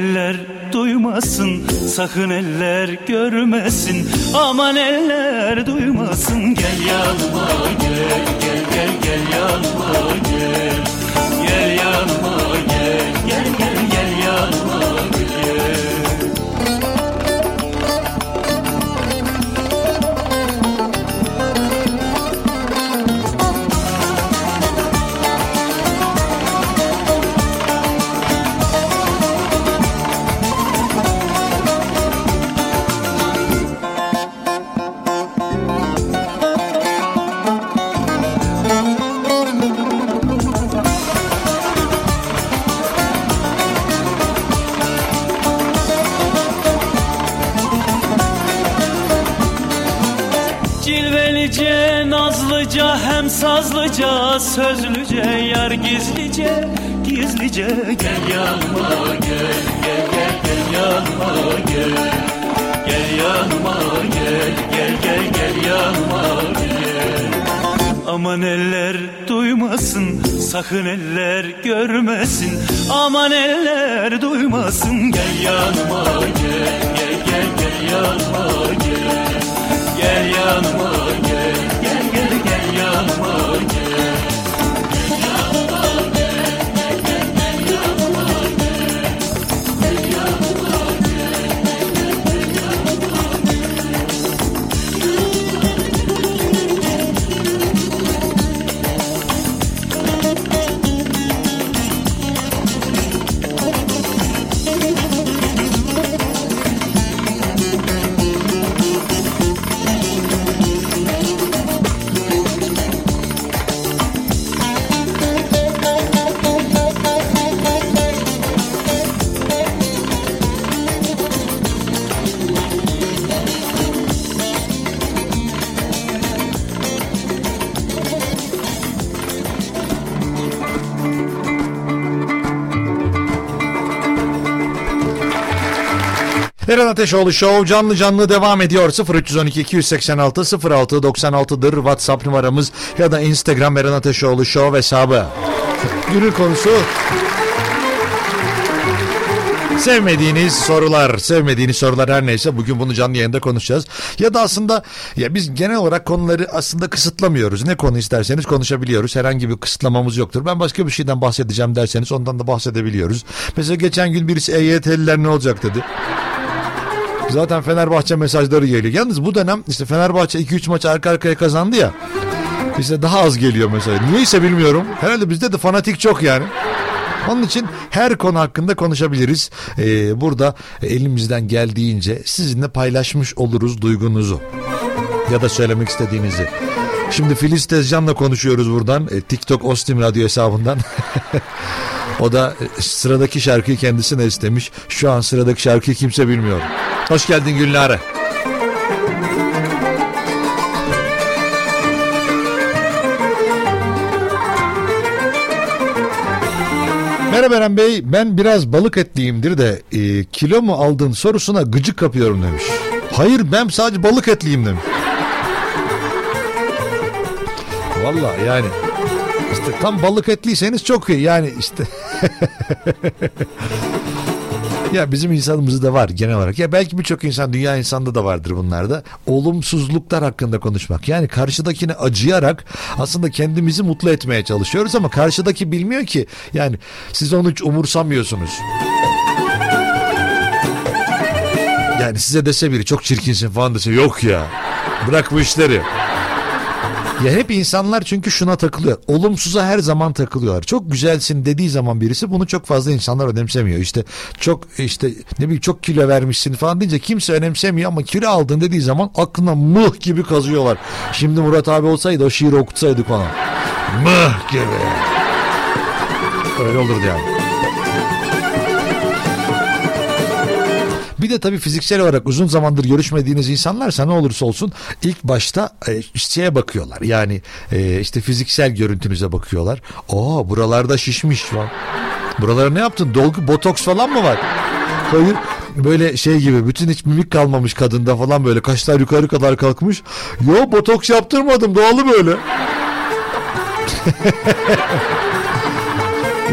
Eller duymasın Sakın eller görmesin. Aman eller duymasın Gel yanıma gel Gel gel gel yanıma gel. Gel yanıma gel sazlıca, sözlüce, yar gizlice, gizlice Gel yanıma gel, gel gel gel yanıma gel. Gel yanıma gel, gel gel gel yanıma gel. Aman eller duymasın, sakın eller görmesin. Aman eller duymasın, gel yanıma gel, gel gel gel yanıma gel. Gel yanıma gel, gel Eren Ateşoğlu Show canlı canlı devam ediyor. 0312 286 06 96'dır WhatsApp numaramız ya da Instagram Eren Ateşoğlu Show hesabı. Günün konusu Sevmediğiniz sorular, sevmediğiniz sorular her neyse bugün bunu canlı yayında konuşacağız. Ya da aslında ya biz genel olarak konuları aslında kısıtlamıyoruz. Ne konu isterseniz konuşabiliyoruz. Herhangi bir kısıtlamamız yoktur. Ben başka bir şeyden bahsedeceğim derseniz ondan da bahsedebiliyoruz. Mesela geçen gün birisi EYT'liler ne olacak dedi. Zaten Fenerbahçe mesajları geliyor. Yalnız bu dönem işte Fenerbahçe 2-3 maç arka arkaya kazandı ya. İşte daha az geliyor mesela. Niyeyse bilmiyorum. Herhalde bizde de fanatik çok yani. Onun için her konu hakkında konuşabiliriz. Ee, burada elimizden geldiğince sizinle paylaşmış oluruz duygunuzu. Ya da söylemek istediğinizi. Şimdi Filiz Tezcan'la konuşuyoruz buradan. E, TikTok Ostim Radyo hesabından. o da e, sıradaki şarkıyı kendisine istemiş. Şu an sıradaki şarkıyı kimse bilmiyor. Hoş geldin Gülnare. Merhaba Eren Bey ben biraz balık etliyimdir de e, kilo mu aldın sorusuna gıcık kapıyorum demiş. Hayır ben sadece balık etliyim demiş. Valla yani işte tam balık etliyseniz çok iyi yani işte. Ya bizim insanımızda var genel olarak. Ya belki birçok insan dünya insanda da vardır bunlarda. Olumsuzluklar hakkında konuşmak. Yani karşıdakine acıyarak aslında kendimizi mutlu etmeye çalışıyoruz ama karşıdaki bilmiyor ki. Yani siz onu hiç umursamıyorsunuz. Yani size dese biri çok çirkinsin falan dese yok ya. Bırak bu işleri. Ya hep insanlar çünkü şuna takılıyor. Olumsuza her zaman takılıyorlar. Çok güzelsin dediği zaman birisi bunu çok fazla insanlar önemsemiyor. İşte çok işte ne bileyim çok kilo vermişsin falan deyince kimse önemsemiyor ama kilo aldın dediği zaman aklına mıh gibi kazıyorlar. Şimdi Murat abi olsaydı o şiiri okutsaydık ona. Mıh gibi. Öyle olurdu yani. Bir de tabii fiziksel olarak uzun zamandır görüşmediğiniz insanlarsa ne olursa olsun ilk başta e, şeye bakıyorlar. Yani e, işte fiziksel görüntünüze bakıyorlar. Oo buralarda şişmiş falan. Buralara ne yaptın? Dolgu, botoks falan mı var? Hayır böyle şey gibi bütün hiç mimik kalmamış kadında falan böyle kaşlar yukarı kadar kalkmış. Yo botoks yaptırmadım doğalı böyle.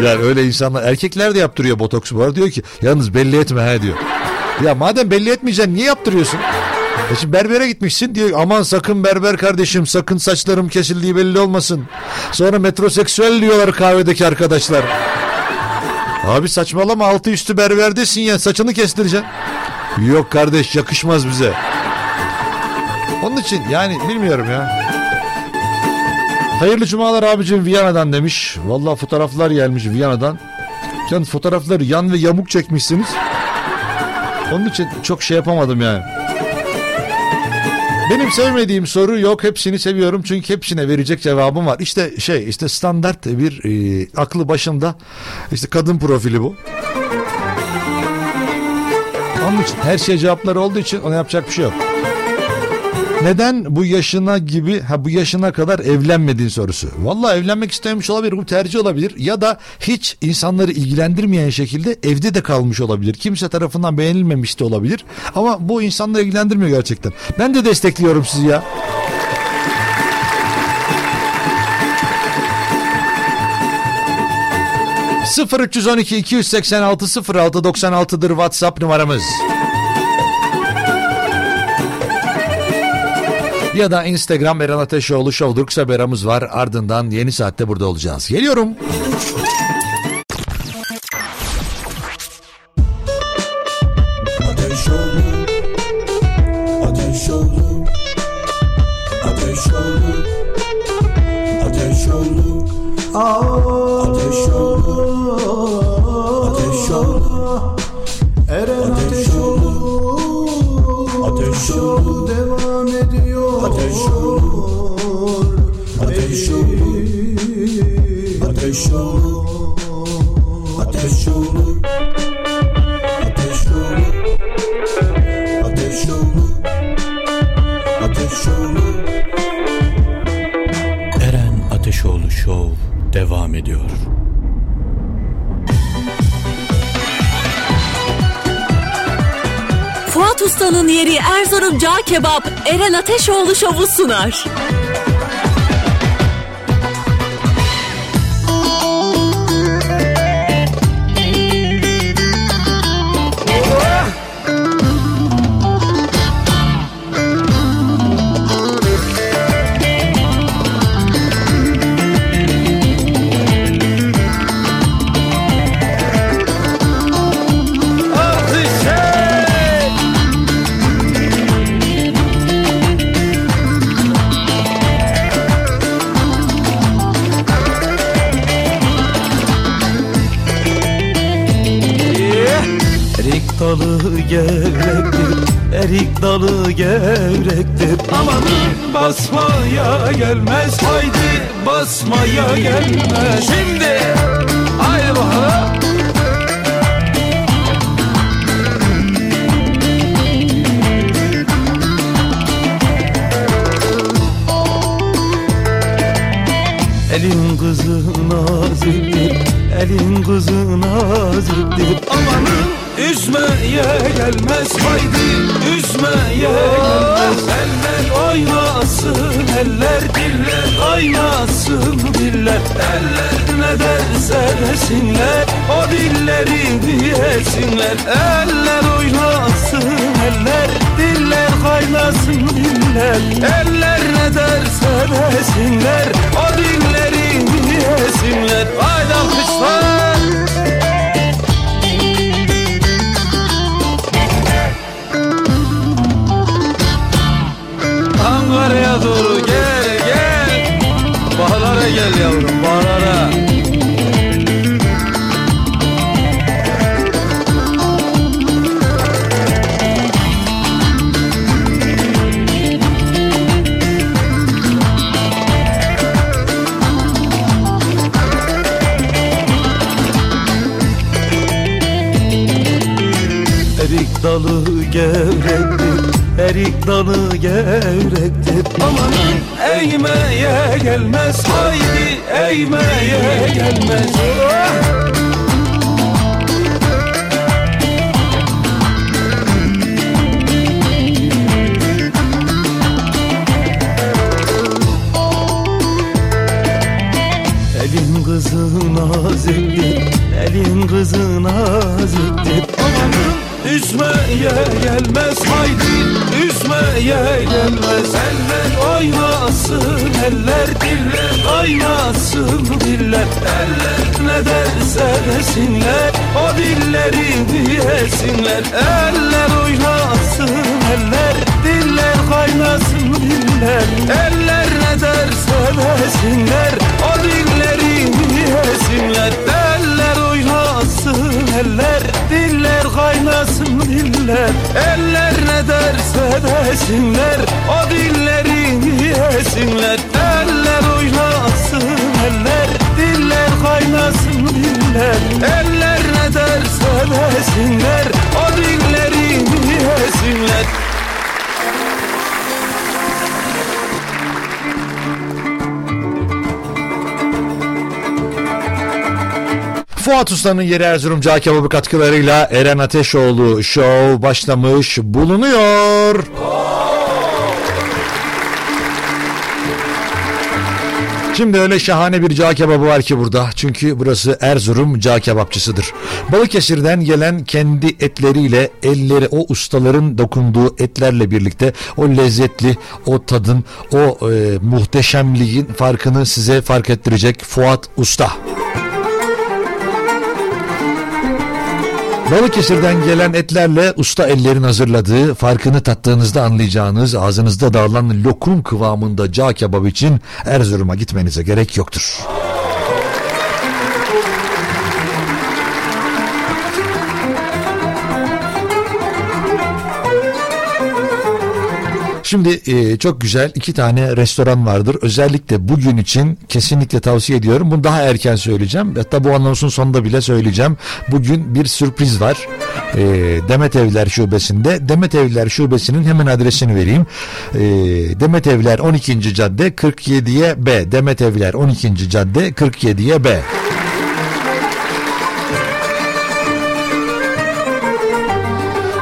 yani öyle insanlar erkekler de yaptırıyor botoks bu arada diyor ki yalnız belli etme ha diyor. Ya madem belli etmeyeceksin niye yaptırıyorsun? E şimdi berbere gitmişsin diyor aman sakın berber kardeşim sakın saçlarım kesildiği belli olmasın. Sonra metroseksüel diyorlar kahvedeki arkadaşlar. Abi saçmalama altı üstü berberdesin ya saçını kestireceksin. Yok kardeş yakışmaz bize. Onun için yani bilmiyorum ya. Hayırlı cumalar abicim Viyana'dan demiş. Vallahi fotoğraflar gelmiş Viyana'dan. Yalnız fotoğrafları yan ve yamuk çekmişsiniz. Onun için çok şey yapamadım yani. Benim sevmediğim soru yok. Hepsini seviyorum çünkü hepsine verecek cevabım var. İşte şey işte standart bir e, aklı başında işte kadın profili bu. Onun için her şey cevapları olduğu için ona yapacak bir şey yok. Neden bu yaşına gibi ha bu yaşına kadar evlenmediğin sorusu. Vallahi evlenmek istememiş olabilir bu tercih olabilir ya da hiç insanları ilgilendirmeyen şekilde evde de kalmış olabilir. Kimse tarafından beğenilmemiş de olabilir ama bu insanları ilgilendirmiyor gerçekten. Ben de destekliyorum sizi ya. ...0312 286 06 96'dır WhatsApp numaramız. Ya da Instagram Eren Ateşoğlu Show'dur kısa bir aramız var. Ardından yeni saatte burada olacağız. Geliyorum. Ateş olur Ateş olur Usta'nın yeri Erzurum Cağ Kebap Eren Ateşoğlu Şovu sunar. Gevrektir, erik dalı gevrektir. Amanın basmaya gelmez, haydi basmaya gelmez. Şimdi, haydi gelmez, haydi üzmeye gelmez. Eller oynasın, eller diller oynasın diller. Eller ne derse desinler, O dillerini yesinler Eller oynasın eller Diller kaynasın diller Eller ne derse desinler O dillerini yesinler Haydi alkışlar gel yavrum bağlara Erik dalı gevrektir Erik dalı gevrektir Amanın eğmeye gelmez Haydi eğmeye gelmez oh! Elin kızı naziktir Elin kızı naziktir Amanın üzmeye gelmez Haydi üzmeye gelmez Eller oynasın eller diller oynasın diller Eller. Ne derse desinler O dillerini yesinler Eller oynasın eller diller kaynasın diller Eller ne derse desinler O dillerini yesinler Eller oynasın eller Diller kaynasın diller Eller ne derse desinler O dillerini yesinler. Eller oynasın eller Diller kaynasın diller. Eller ne derse desinler O dillerini yesinler Fuat Usta'nın yeri Erzurum Cağ Kebabı katkılarıyla Eren Ateşoğlu Show başlamış bulunuyor. Şimdi öyle şahane bir cağ kebabı var ki burada. Çünkü burası Erzurum cağ kebapçısıdır. Balıkesir'den gelen kendi etleriyle elleri o ustaların dokunduğu etlerle birlikte o lezzetli, o tadın, o e, muhteşemliğin farkını size fark ettirecek Fuat Usta. Balıkesir'den gelen etlerle usta ellerin hazırladığı, farkını tattığınızda anlayacağınız, ağzınızda dağılan lokum kıvamında cağ kebabı için Erzurum'a gitmenize gerek yoktur. Şimdi e, çok güzel iki tane restoran vardır. Özellikle bugün için kesinlikle tavsiye ediyorum. Bunu daha erken söyleyeceğim. Hatta bu anonsun sonunda bile söyleyeceğim. Bugün bir sürpriz var. E, Demet Evler Şubesi'nde. Demet Evler Şubesi'nin hemen adresini vereyim. E, Demet Evler 12. cadde 47'ye B. Demet Evler 12. cadde 47'ye B.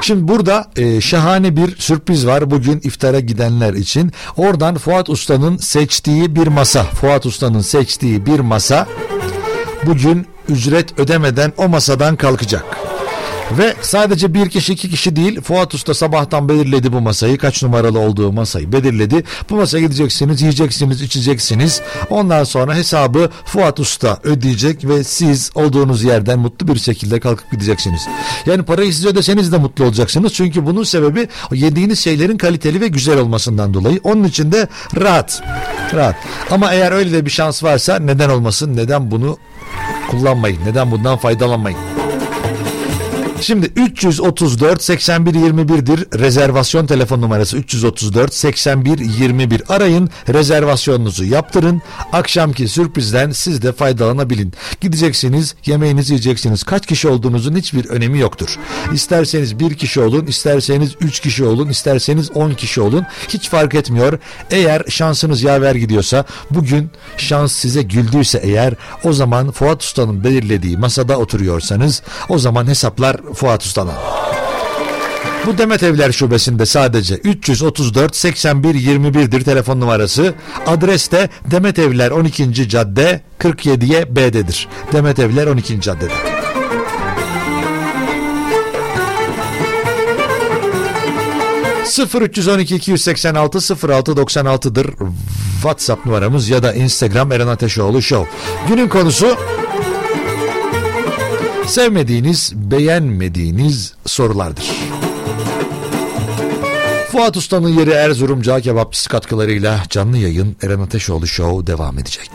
Şimdi burada e, şahane bir sürpriz var bugün iftara gidenler için. Oradan Fuat Usta'nın seçtiği bir masa, Fuat Usta'nın seçtiği bir masa bugün ücret ödemeden o masadan kalkacak. Ve sadece bir kişi iki kişi değil Fuat Usta sabahtan belirledi bu masayı. Kaç numaralı olduğu masayı belirledi. Bu masaya gideceksiniz yiyeceksiniz içeceksiniz. Ondan sonra hesabı Fuat Usta ödeyecek ve siz olduğunuz yerden mutlu bir şekilde kalkıp gideceksiniz. Yani parayı siz ödeseniz de mutlu olacaksınız. Çünkü bunun sebebi yediğiniz şeylerin kaliteli ve güzel olmasından dolayı. Onun için de rahat rahat. Ama eğer öyle de bir şans varsa neden olmasın? Neden bunu kullanmayın? Neden bundan faydalanmayın. Şimdi 334 81 21'dir rezervasyon telefon numarası. 334 81 21 arayın rezervasyonunuzu yaptırın. Akşamki sürprizden siz de faydalanabilin. Gideceksiniz yemeğinizi yiyeceksiniz. Kaç kişi olduğunuzun hiçbir önemi yoktur. İsterseniz bir kişi olun isterseniz üç kişi olun isterseniz on kişi olun. Hiç fark etmiyor. Eğer şansınız yaver gidiyorsa bugün şans size güldüyse eğer o zaman Fuat Usta'nın belirlediği masada oturuyorsanız o zaman hesaplar Fuat Usta'dan. Bu Demet Evler Şubesi'nde sadece 334 81 21'dir telefon numarası. Adres de Demet Evler 12. Cadde 47'ye B'dedir. Demet Evler 12. Cadde'de. ...0312-286-0696'dır... ...WhatsApp numaramız ya da Instagram Eren Ateşoğlu Show. Günün konusu sevmediğiniz, beğenmediğiniz sorulardır. Fuat Usta'nın yeri Erzurum Cağ Kebapçısı katkılarıyla canlı yayın Eren Ateşoğlu Show devam edecek.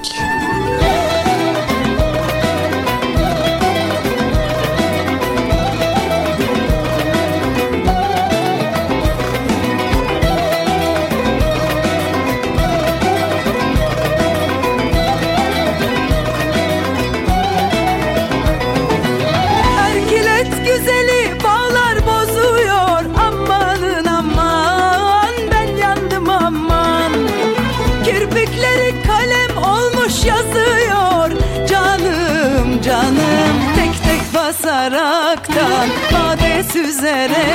नजर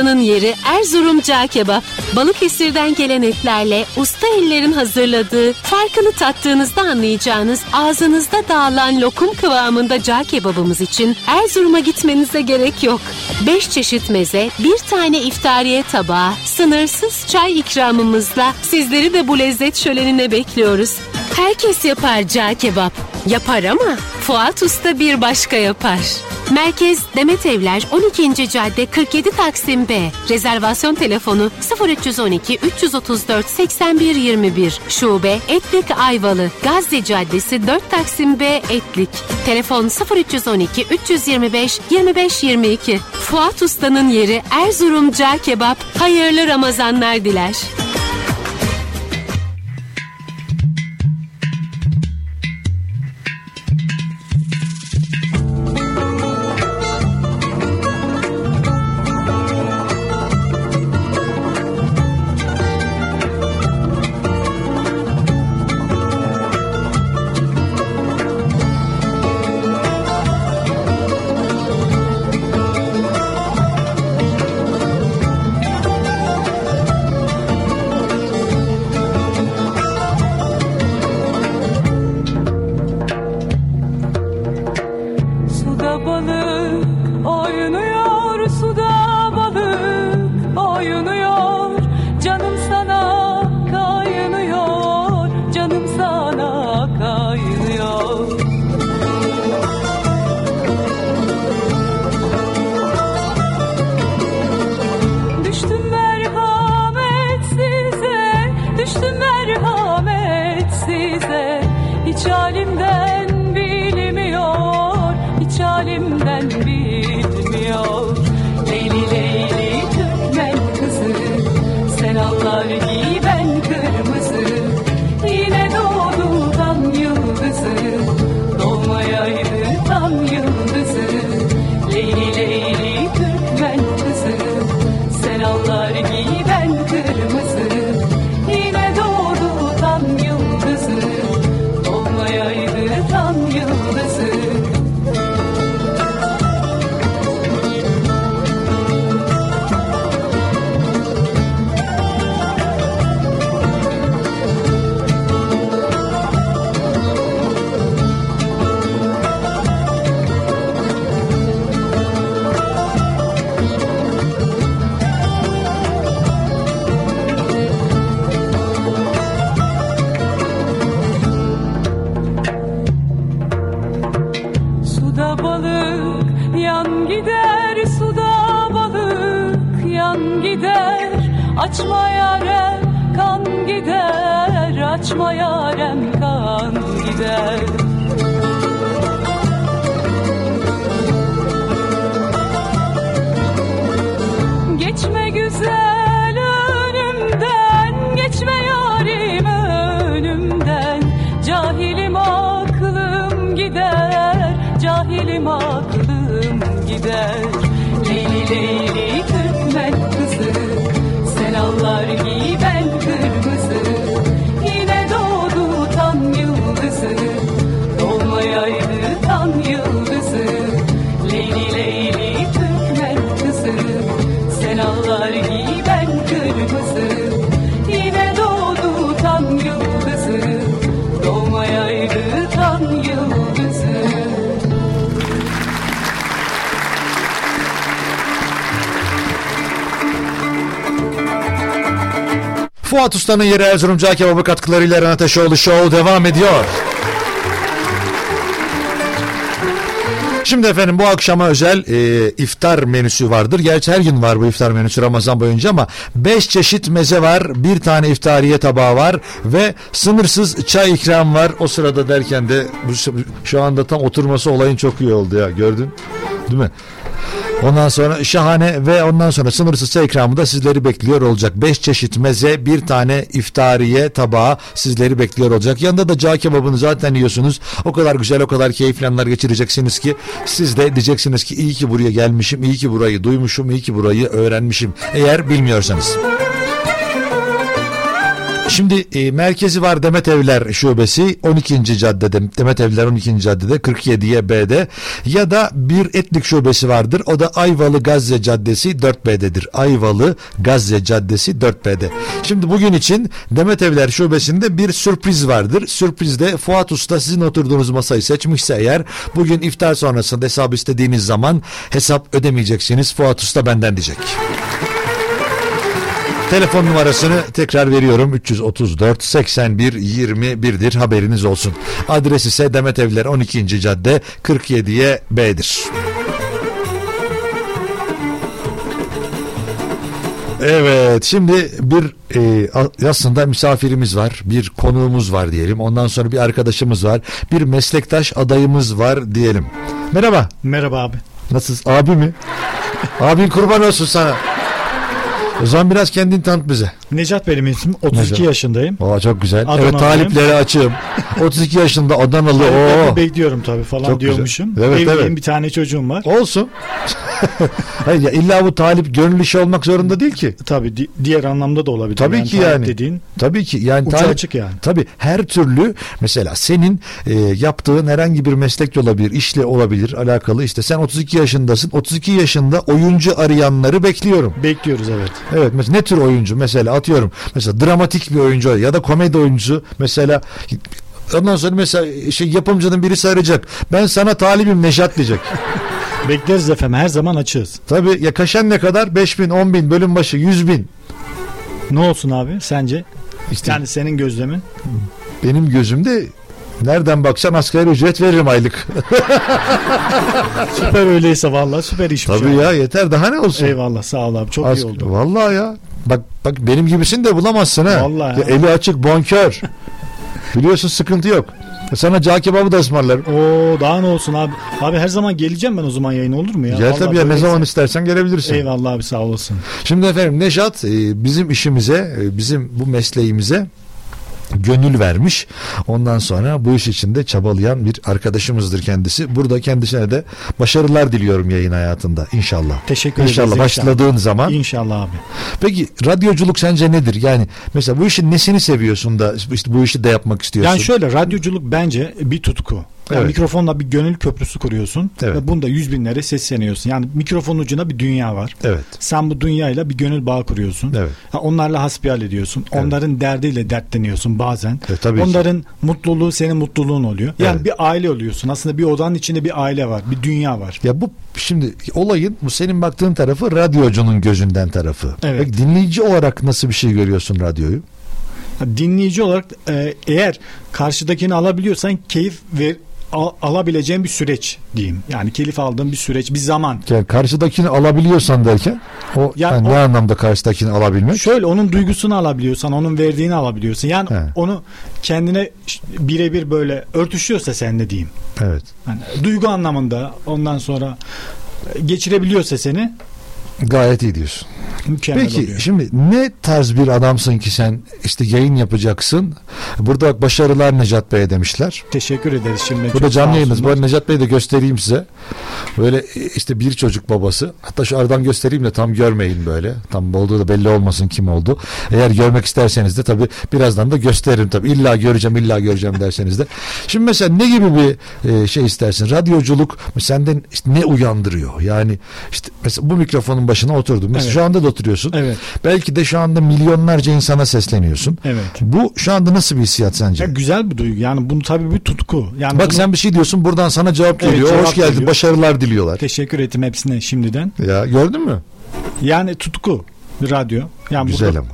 Fuat Usta'nın yeri Erzurum Cağ Kebap. Balıkesir'den gelen etlerle usta ellerin hazırladığı, farkını tattığınızda anlayacağınız ağzınızda dağılan lokum kıvamında cağ kebabımız için Erzurum'a gitmenize gerek yok. 5 çeşit meze, bir tane iftariye tabağı, sınırsız çay ikramımızla sizleri de bu lezzet şölenine bekliyoruz. Herkes yapar cağ kebap. Yapar ama Fuat Usta bir başka yapar. Merkez Demet Evler 12. Cadde 47 Taksim B. Rezervasyon telefonu 0312 334 81 21. Şube Etlik Ayvalı. Gazze Caddesi 4 Taksim B Etlik. Telefon 0312 325 25 22. Fuat Usta'nın yeri Erzurum Cağ Kebap. Hayırlı Ramazanlar diler. Fuat Usta'nın yeri Erzurum Cağ Kebabı katkılarıyla Eren Ateşoğlu Show devam ediyor. Şimdi efendim bu akşama özel e, iftar menüsü vardır. Gerçi her gün var bu iftar menüsü Ramazan boyunca ama 5 çeşit meze var. Bir tane iftariye tabağı var ve sınırsız çay ikram var. O sırada derken de bu, şu anda tam oturması olayın çok iyi oldu ya gördün değil mi? Ondan sonra şahane ve ondan sonra sınırsız çay ikramı da sizleri bekliyor olacak. 5 çeşit meze, bir tane iftariye tabağı sizleri bekliyor olacak. Yanında da cağ kebabını zaten yiyorsunuz. O kadar güzel, o kadar keyifli anlar geçireceksiniz ki siz de diyeceksiniz ki iyi ki buraya gelmişim, iyi ki burayı duymuşum, iyi ki burayı öğrenmişim. Eğer bilmiyorsanız. Şimdi e, merkezi var Demet Evler Şubesi 12. caddede Demet Evler 12. caddede 47'ye B'de ya da bir etnik şubesi vardır. O da Ayvalı Gazze Caddesi 4B'dedir. Ayvalı Gazze Caddesi 4B'de. Şimdi bugün için Demet Evler Şubesi'nde bir sürpriz vardır. Sürprizde Fuat Usta sizin oturduğunuz masayı seçmişse eğer bugün iftar sonrasında hesap istediğiniz zaman hesap ödemeyeceksiniz. Fuat Usta benden diyecek. Telefon numarasını tekrar veriyorum 334 81 21'dir haberiniz olsun. Adres ise Demet Evler 12. cadde 47'ye B'dir. Evet şimdi bir e, aslında misafirimiz var bir konuğumuz var diyelim ondan sonra bir arkadaşımız var bir meslektaş adayımız var diyelim. Merhaba. Merhaba abi. Nasılsın abi mi? Abin kurban olsun sana. O zaman biraz kendini tanıt bize. Necat benim ismim. 32 Necat. yaşındayım. Oo, çok güzel. Adanalıyım. Evet taliplere açığım. 32 yaşında Adanalı. Oo. bekliyorum tabii falan Çok güzel. diyormuşum. Evet, Evliyim evet. bir tane çocuğum var. Olsun. Hayır ya illa bu talip gönül işi olmak zorunda değil ki. Tabii di- diğer anlamda da olabilir. Tabii Yani ki yani. Dediğin Tabii ki yani Ucu talip- açık yani. Tabii her türlü mesela senin e, yaptığın herhangi bir meslek olabilir, işle olabilir alakalı. İşte sen 32 yaşındasın. 32 yaşında oyuncu arayanları bekliyorum. bekliyoruz evet. Evet mesela ne tür oyuncu mesela atıyorum mesela dramatik bir oyuncu ya da komedi oyuncusu mesela Ondan sonra mesela şey yapımcının birisi arayacak. Ben sana talibim Neşat diyecek. Bekleriz efendim her zaman açığız. Tabii ya kaşen ne kadar? 5 bin, 10 bin, bölüm başı 100 bin. Ne olsun abi sence? İşte Yani senin gözlemin. benim gözümde nereden baksan asgari ücret veririm aylık. Süper öyleyse vallahi süper işmiş. Tabii abi. ya yeter daha ne olsun? Eyvallah sağ ol abi çok As- iyi oldu. Vallahi ya. Bak bak benim gibisini de bulamazsın ha. Vallahi ya. eli açık bonkör. Biliyorsun sıkıntı yok. Sana cağ kebabı da ısmarlarım. Oo daha ne olsun abi. Abi her zaman geleceğim ben o zaman yayın olur mu ya? Gel Vallahi tabii ya ne böyleyse- zaman istersen gelebilirsin. Eyvallah abi sağ olasın. Şimdi efendim Nejat e, bizim işimize, e, bizim bu mesleğimize gönül vermiş. Ondan sonra bu iş içinde çabalayan bir arkadaşımızdır kendisi. Burada kendisine de başarılar diliyorum yayın hayatında inşallah. Teşekkür İnşallah ederiz. başladığın zaman. İnşallah abi. Peki radyoculuk sence nedir? Yani mesela bu işin nesini seviyorsun da işte bu işi de yapmak istiyorsun? Yani şöyle radyoculuk bence bir tutku. Yani Evet. Mikrofonla bir gönül köprüsü kuruyorsun Evet. ve bunda yüz binlere sesleniyorsun. Yani mikrofonun ucuna bir dünya var. Evet. Sen bu dünyayla bir gönül bağı kuruyorsun. Evet. Ha, onlarla hasbihal ediyorsun. Onların derdiyle dertleniyorsun bazen. E, tabii ki. Onların mutluluğu senin mutluluğun oluyor. Yani Evet. bir aile oluyorsun. Aslında bir odanın içinde bir aile var. Bir dünya var. Ya bu şimdi olayın bu senin baktığın tarafı radyocunun gözünden tarafı. Evet. Peki dinleyici olarak nasıl bir şey görüyorsun radyoyu? Dinleyici olarak e, eğer karşıdakini alabiliyorsan keyif ver al- alabileceğin bir süreç diyeyim. Yani keyif aldığın bir süreç, bir zaman. Yani karşıdakini alabiliyorsan derken o Ya yani o- ne anlamda karşıdakini alabilmek? Şöyle onun duygusunu alabiliyorsan, onun verdiğini alabiliyorsun. Yani He. onu kendine birebir böyle örtüşüyorsa sen diyeyim. Evet. Yani duygu anlamında ondan sonra geçirebiliyorsa seni Gayet iyi diyorsun. mükemmel Peki oluyor. şimdi ne tarz bir adamsın ki sen işte yayın yapacaksın. Burada bak başarılar Necat Bey'e demişler. Teşekkür ederiz şimdi. Bu da Çok canlı yayınımız. Bu Necat Bey'i de göstereyim size. Böyle e, işte bir çocuk babası. Hatta şu aradan göstereyim de tam görmeyin böyle. Tam olduğu da belli olmasın kim oldu. Eğer görmek isterseniz de tabii birazdan da gösteririm tabii. İlla göreceğim illa göreceğim derseniz de. Şimdi mesela ne gibi bir e, şey istersin? Radyoculuk senden işte ne uyandırıyor? Yani işte mesela bu mikrofonun başına oturdun. Mesela Evet. şu anda da oturuyorsun. Evet. Belki de şu anda milyonlarca insana sesleniyorsun. Evet. Bu şu anda nasıl bir hissiyat sence? Ya güzel bir duygu. Yani bunu tabii bir tutku. Yani Bak bunu- sen bir şey diyorsun buradan sana cevap Evet, geliyor. cevap Hoş geldin geliyor. başarılar diliyorlar. teşekkür ettim hepsine şimdiden. Ya gördün mü? Yani tutku radyo. Yani Güzel burada- ama.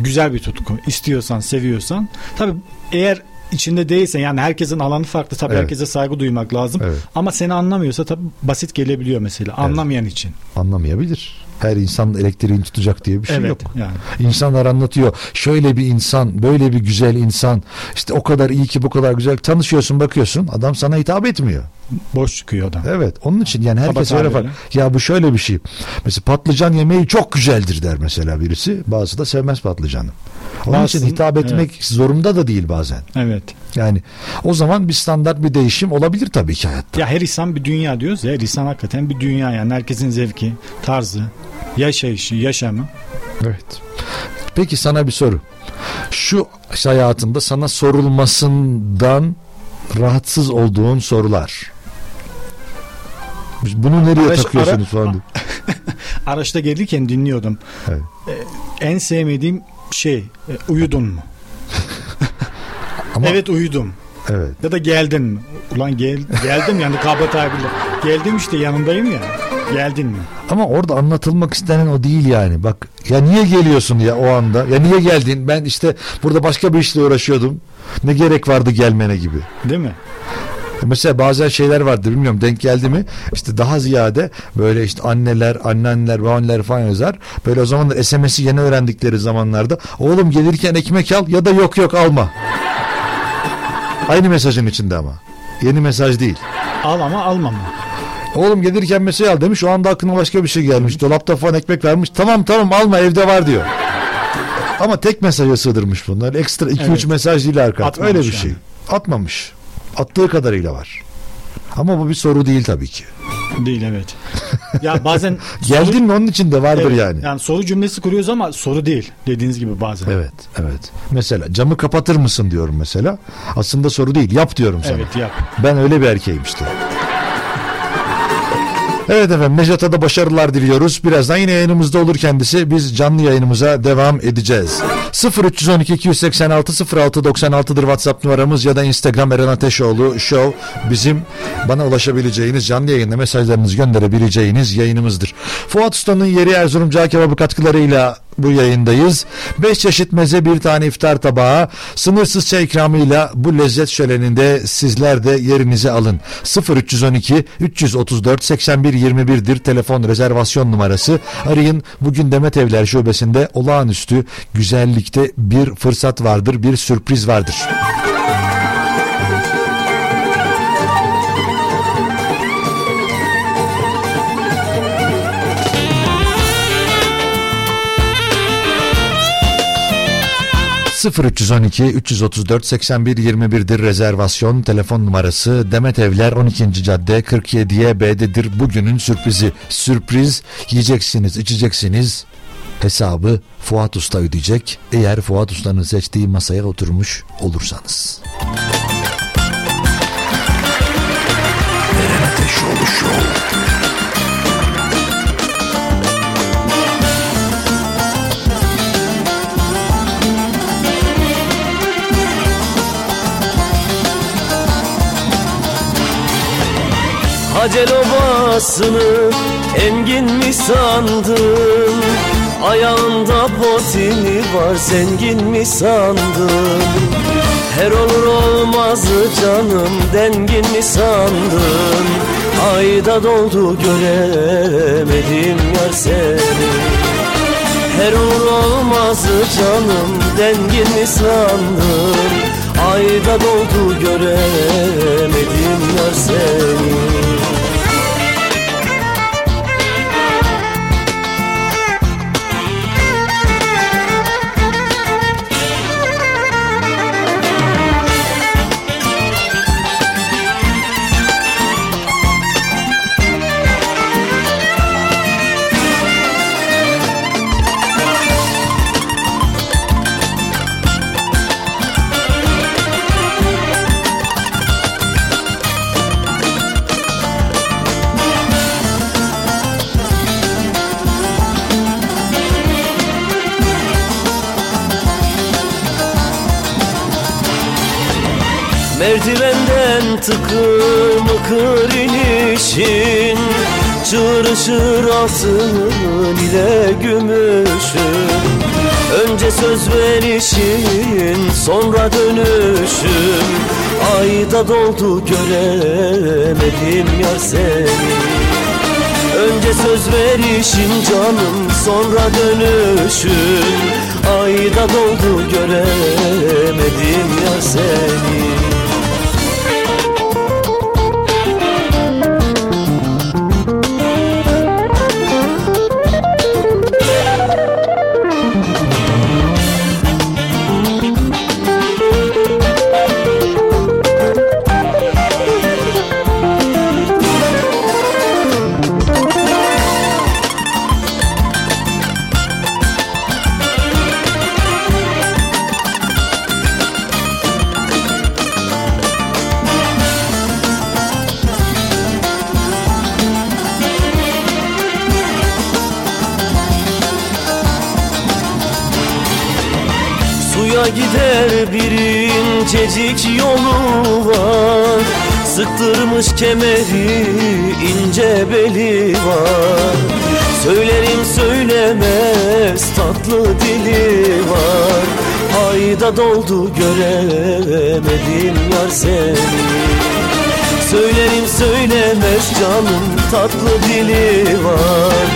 güzel bir tutku. İstiyorsan, seviyorsan. Tabii eğer içinde değilsen yani herkesin alanı farklı. Tabii Evet. herkese saygı duymak lazım. Evet. Ama seni anlamıyorsa tabii basit gelebiliyor mesela. Anlamayan için. Anlamayabilir. Her insan elektriğini tutacak diye bir şey evet. yok. Yani. İnsanlar anlatıyor. Şöyle bir insan, böyle bir güzel insan. işte o kadar iyi ki bu kadar güzel. Tanışıyorsun, bakıyorsun. Adam sana hitap etmiyor. Boş çıkıyor adam. Evet. Onun için yani herkes Kaba öyle tabirle. Ya bu şöyle bir şey. Mesela patlıcan yemeği çok güzeldir der mesela birisi. Bazısı da sevmez patlıcanı. Onun için Bazısının- hitap etmek zorunda da değil bazen. Evet. Yani o zaman bir standart bir değişim olabilir tabii ki hayatta. Ya her insan bir dünya diyoruz ya. Her insan hakikaten bir dünya yani. Herkesin zevki, tarzı, yaşayışı, yaşamı. Evet. Peki sana bir soru. Şu hayatında sana sorulmasından rahatsız olduğun sorular. Bunu nereye Araç- takıyorsunuz ara- falan. Araçta gelirken dinliyordum. Evet. Ee, en sevmediğim şey e, uyudun mu? Ama- Evet uyudum. Evet. Ya da geldin mi? Ulan gel, geldim yani kaba tabirle. Geldim işte yanındayım ya. Geldin mi? Ama orada anlatılmak istenen o değil yani. Bak ya niye geliyorsun ya o anda? Ya niye geldin? Ben işte burada başka bir işle uğraşıyordum. Ne gerek vardı gelmene gibi. Değil mi? Mesela bazen şeyler vardır bilmiyorum denk geldi mi? İşte daha ziyade böyle işte anneler, anneanneler, babaanneler falan yazar. Böyle o zamanlar SMS'i yeni öğrendikleri zamanlarda oğlum gelirken ekmek al ya da yok yok alma. Aynı mesajın içinde ama. Yeni mesaj değil. Al ama alma mı? Oğlum gelirken mesaj al demiş. O anda aklına başka bir şey gelmiş. Dolapta falan ekmek vermiş. Tamam tamam alma evde var diyor. Ama tek mesaja sığdırmış bunlar. Ekstra 2-3 Evet. mesaj değil arka. Atmamış Öyle bir yani. şey. Atmamış. Attığı kadarıyla var. Ama bu bir soru değil tabii ki. Değil evet. ya bazen Geldin mi onun için de vardır Evet, yani. Yani soru cümlesi kuruyoruz ama soru değil. Dediğiniz gibi bazen. Evet, evet. Mesela camı kapatır mısın diyorum mesela. Aslında soru değil. Yap diyorum sana. Evet yap. Ben öyle bir erkeğim işte. Evet efendim Necat'a da başarılar diliyoruz. Birazdan yine yayınımızda olur kendisi. Biz canlı yayınımıza devam edeceğiz. 0312 286 0696'dır WhatsApp numaramız ya da Instagram Eren Ateşoğlu Show bizim bana ulaşabileceğiniz canlı yayında mesajlarınızı gönderebileceğiniz yayınımızdır. Fuat Usta'nın yeri Erzurum Cağ Kebabı katkılarıyla bu yayındayız. 5 çeşit meze bir tane iftar tabağı sınırsız çay ikramıyla bu lezzet şöleninde sizler de yerinizi alın. 0312 334 81 21'dir telefon rezervasyon numarası. Arayın bugün Demet Evler Şubesi'nde olağanüstü güzellikte bir fırsat vardır bir sürpriz vardır. ...0312 334 81 21'dir rezervasyon telefon numarası Demet Evler 12. cadde 47'ye B'dedir bugünün sürprizi sürpriz yiyeceksiniz içeceksiniz hesabı Fuat Usta ödeyecek eğer Fuat Usta'nın seçtiği masaya oturmuş olursanız. Ateşoğlu Show. Hacel obasını engin mi sandın? Ayağında potini var zengin mi sandın? Her olur olmazı canım dengin mi sandın? Ayda doldu göremedim yar seni. Her olur olmazı canım dengin mi sandın Ayda doldu göremedim yar seni Merdivenden tıkır mıkır inişin Çığırışır altın ile gümüşün. Önce söz verişin sonra dönüşüm Ayda doldu göremedim yar seni. Önce söz verişin canım sonra dönüşün. Ayda doldu göremedim yar seni incecik yolu var. Sıktırmış kemeri ince beli var. Söylerim söylemez tatlı dili var. Ayda doldu göremedim yar seni. Söylerim söylemez canım tatlı dili var.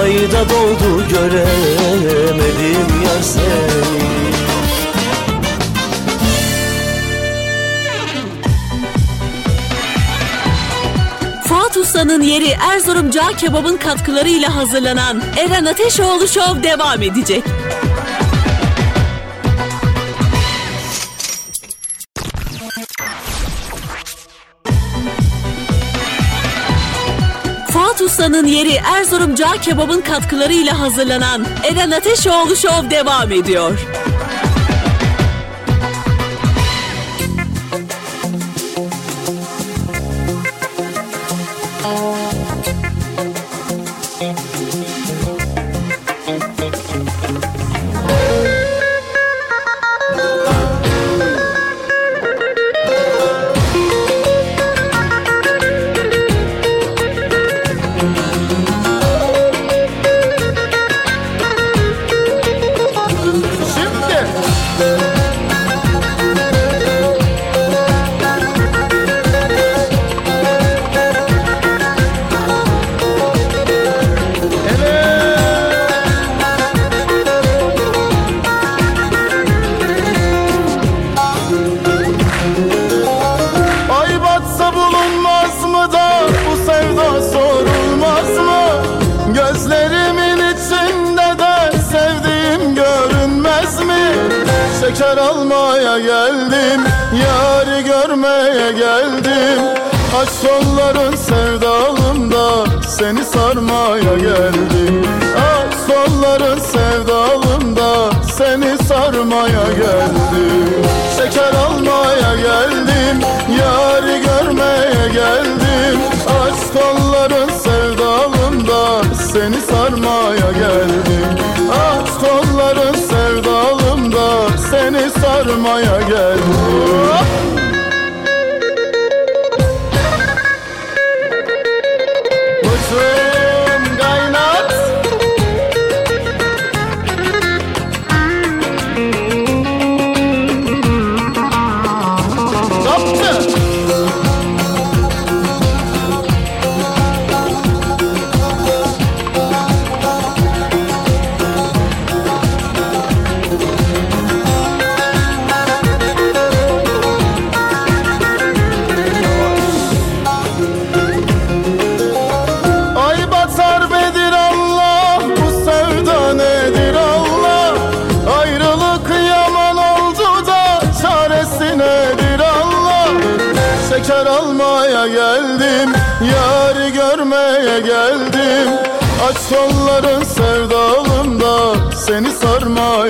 Ayda doldu göremedim yar seni Usta'nın yeri Erzurum Cağ Kebab'ın katkılarıyla hazırlanan Eren Ateşoğlu Show devam edecek. Fuat Usta'nın yeri Erzurum Cağ Kebab'ın katkılarıyla hazırlanan Eren Ateşoğlu Show devam ediyor. Da bu sevda sorulmaz mı? Gözlerimin içinde de sevdiğim görünmez mi? Şeker almaya geldim, yarı görmeye geldim Aç solların sevdalımda seni sarmaya geldim Aç solların sevdalımda seni sarmaya geldim Şeker almaya geldim, yarı görmeye geldim kolların sevdalımda seni sarmaya geldim. Aç kolların sevdalımda seni sarmaya geldim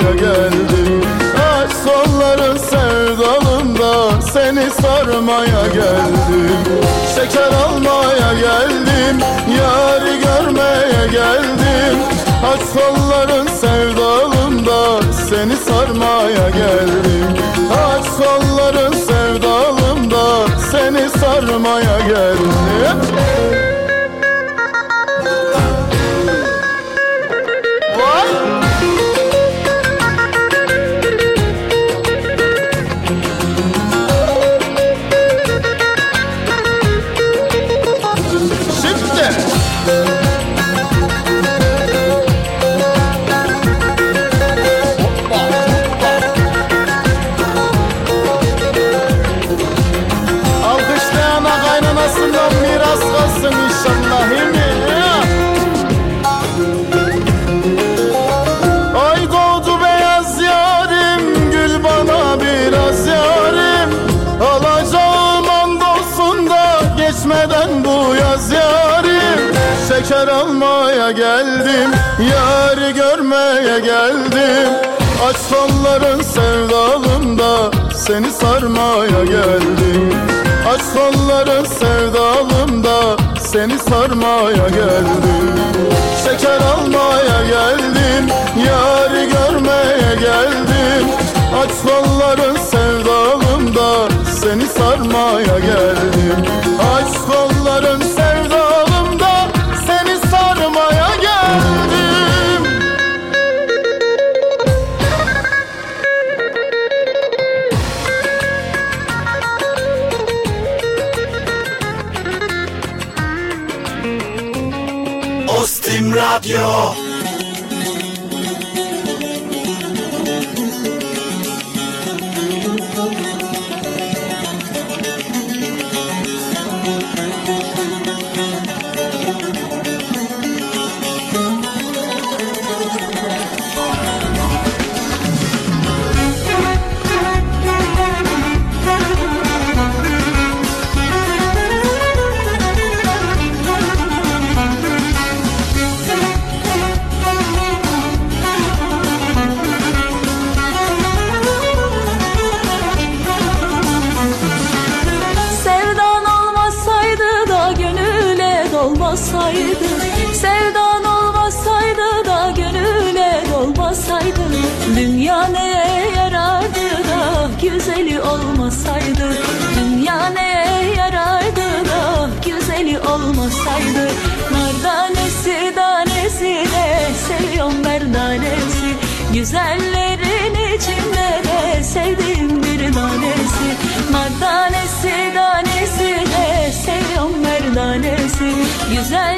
sarmaya geldim. Aç kolların sevdalımda Seni sarmaya geldim. Şeker almaya geldim Yarı görmeye geldim. Aç kolların sevdalımda Seni sarmaya geldim. Aç kolların sevdalımda Seni sarmaya geldim görmeye geldim. Aç kolların sevdalımda Seni sarmaya geldim. Aç kolların sevdalımda Seni sarmaya geldim. Şeker almaya geldim Yarı görmeye geldim. Aç kolların sevdalımda Seni sarmaya geldim. Aç kolların sevdalımda Ostim Güzellerin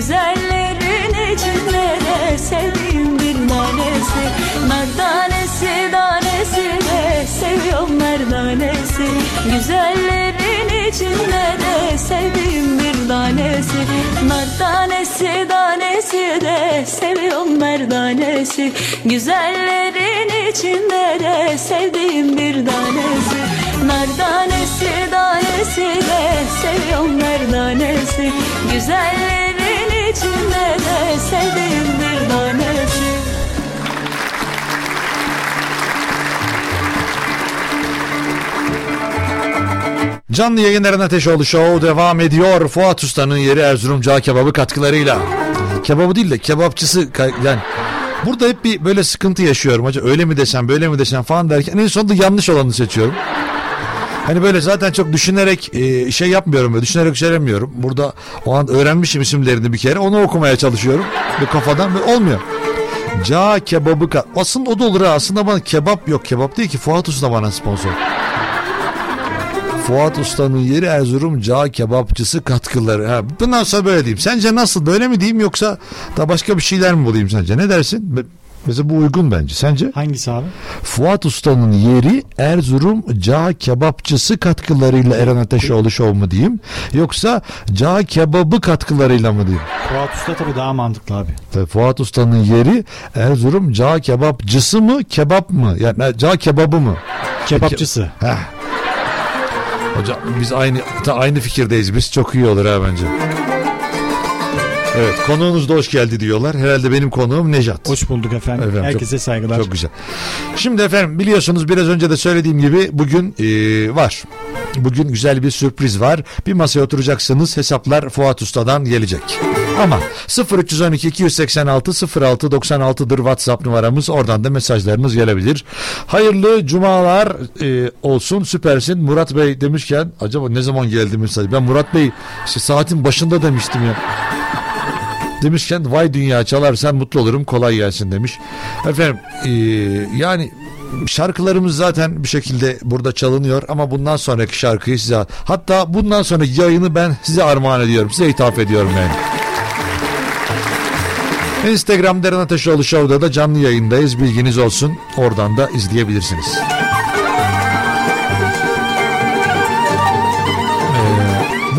Güzellerin içinde de sevdiğim bir tanesi. Merdanesi danesi de seviyorum merdanesi. Güzellerin içinde de sevdiğim bir tanesi. Merdanesi danesi de seviyorum merdanesi. Güzellerin içinde de sevdiğim bir tanesi. Merdanesi danesi de seviyorum merdanesi. Güzellerin içinde de sevdiğim bir tanesi Canlı yayınların Ateşoğlu Show devam ediyor. Fuat Usta'nın yeri Erzurum Cağ Kebabı katkılarıyla. Kebabı değil de kebapçısı yani burada hep bir böyle sıkıntı yaşıyorum. Acaba öyle mi desem böyle mi desem falan derken en sonunda yanlış olanı seçiyorum. Hani böyle zaten çok düşünerek e, şey yapmıyorum böyle düşünerek söylemiyorum. Burada o an öğrenmişim isimlerini bir kere onu okumaya çalışıyorum. Bir kafadan ve olmuyor. Cağ kebabı ka- aslında o da olur ha aslında bana kebap yok kebap değil ki Fuat Usta bana sponsor. Fuat Usta'nın yeri Erzurum Cağ Kebapçısı katkıları. Ha, bundan sonra böyle diyeyim. Sence nasıl? Böyle mi diyeyim yoksa da başka bir şeyler mi bulayım sence? Ne dersin? Mesela bu uygun bence. Sence? Hangisi abi? Fuat Usta'nın yeri Erzurum Cağ Kebapçısı katkılarıyla Eren Ateşoğlu Show mu diyeyim? Yoksa Cağ Kebabı katkılarıyla mı diyeyim? Fuat Usta tabii daha mantıklı abi. Tabii Fuat Usta'nın yeri Erzurum Cağ Kebapçısı mı kebap mı? Yani Cağ Kebabı mı? Kebapçısı. Heh. Hocam biz aynı aynı fikirdeyiz biz. Çok iyi olur ha bence. Evet konuğunuz da hoş geldi diyorlar. Herhalde benim konuğum Nejat. Hoş bulduk efendim. Efendim, Herkese çok- saygılar. Çok güzel. Şimdi efendim biliyorsunuz biraz önce de söylediğim gibi bugün e, var. Bugün güzel bir sürpriz var. Bir masaya oturacaksınız hesaplar Fuat Usta'dan gelecek. Ama 0312 286 06 96'dır WhatsApp numaramız. Oradan da mesajlarınız gelebilir. Hayırlı cumalar e, olsun süpersin. Murat Bey demişken acaba ne zaman geldi mesaj? Ben Murat Bey işte saatin başında demiştim ya. Demişken vay dünya çalarsan mutlu olurum kolay gelsin demiş. Efendim e, yani şarkılarımız zaten bir şekilde burada çalınıyor ama bundan sonraki şarkıyı size hatta bundan sonraki yayını ben size armağan ediyorum. Size ithaf ediyorum yani. Instagram Deren Ateşoğlu Show'da da canlı yayındayız. Bilginiz olsun. Oradan da izleyebilirsiniz.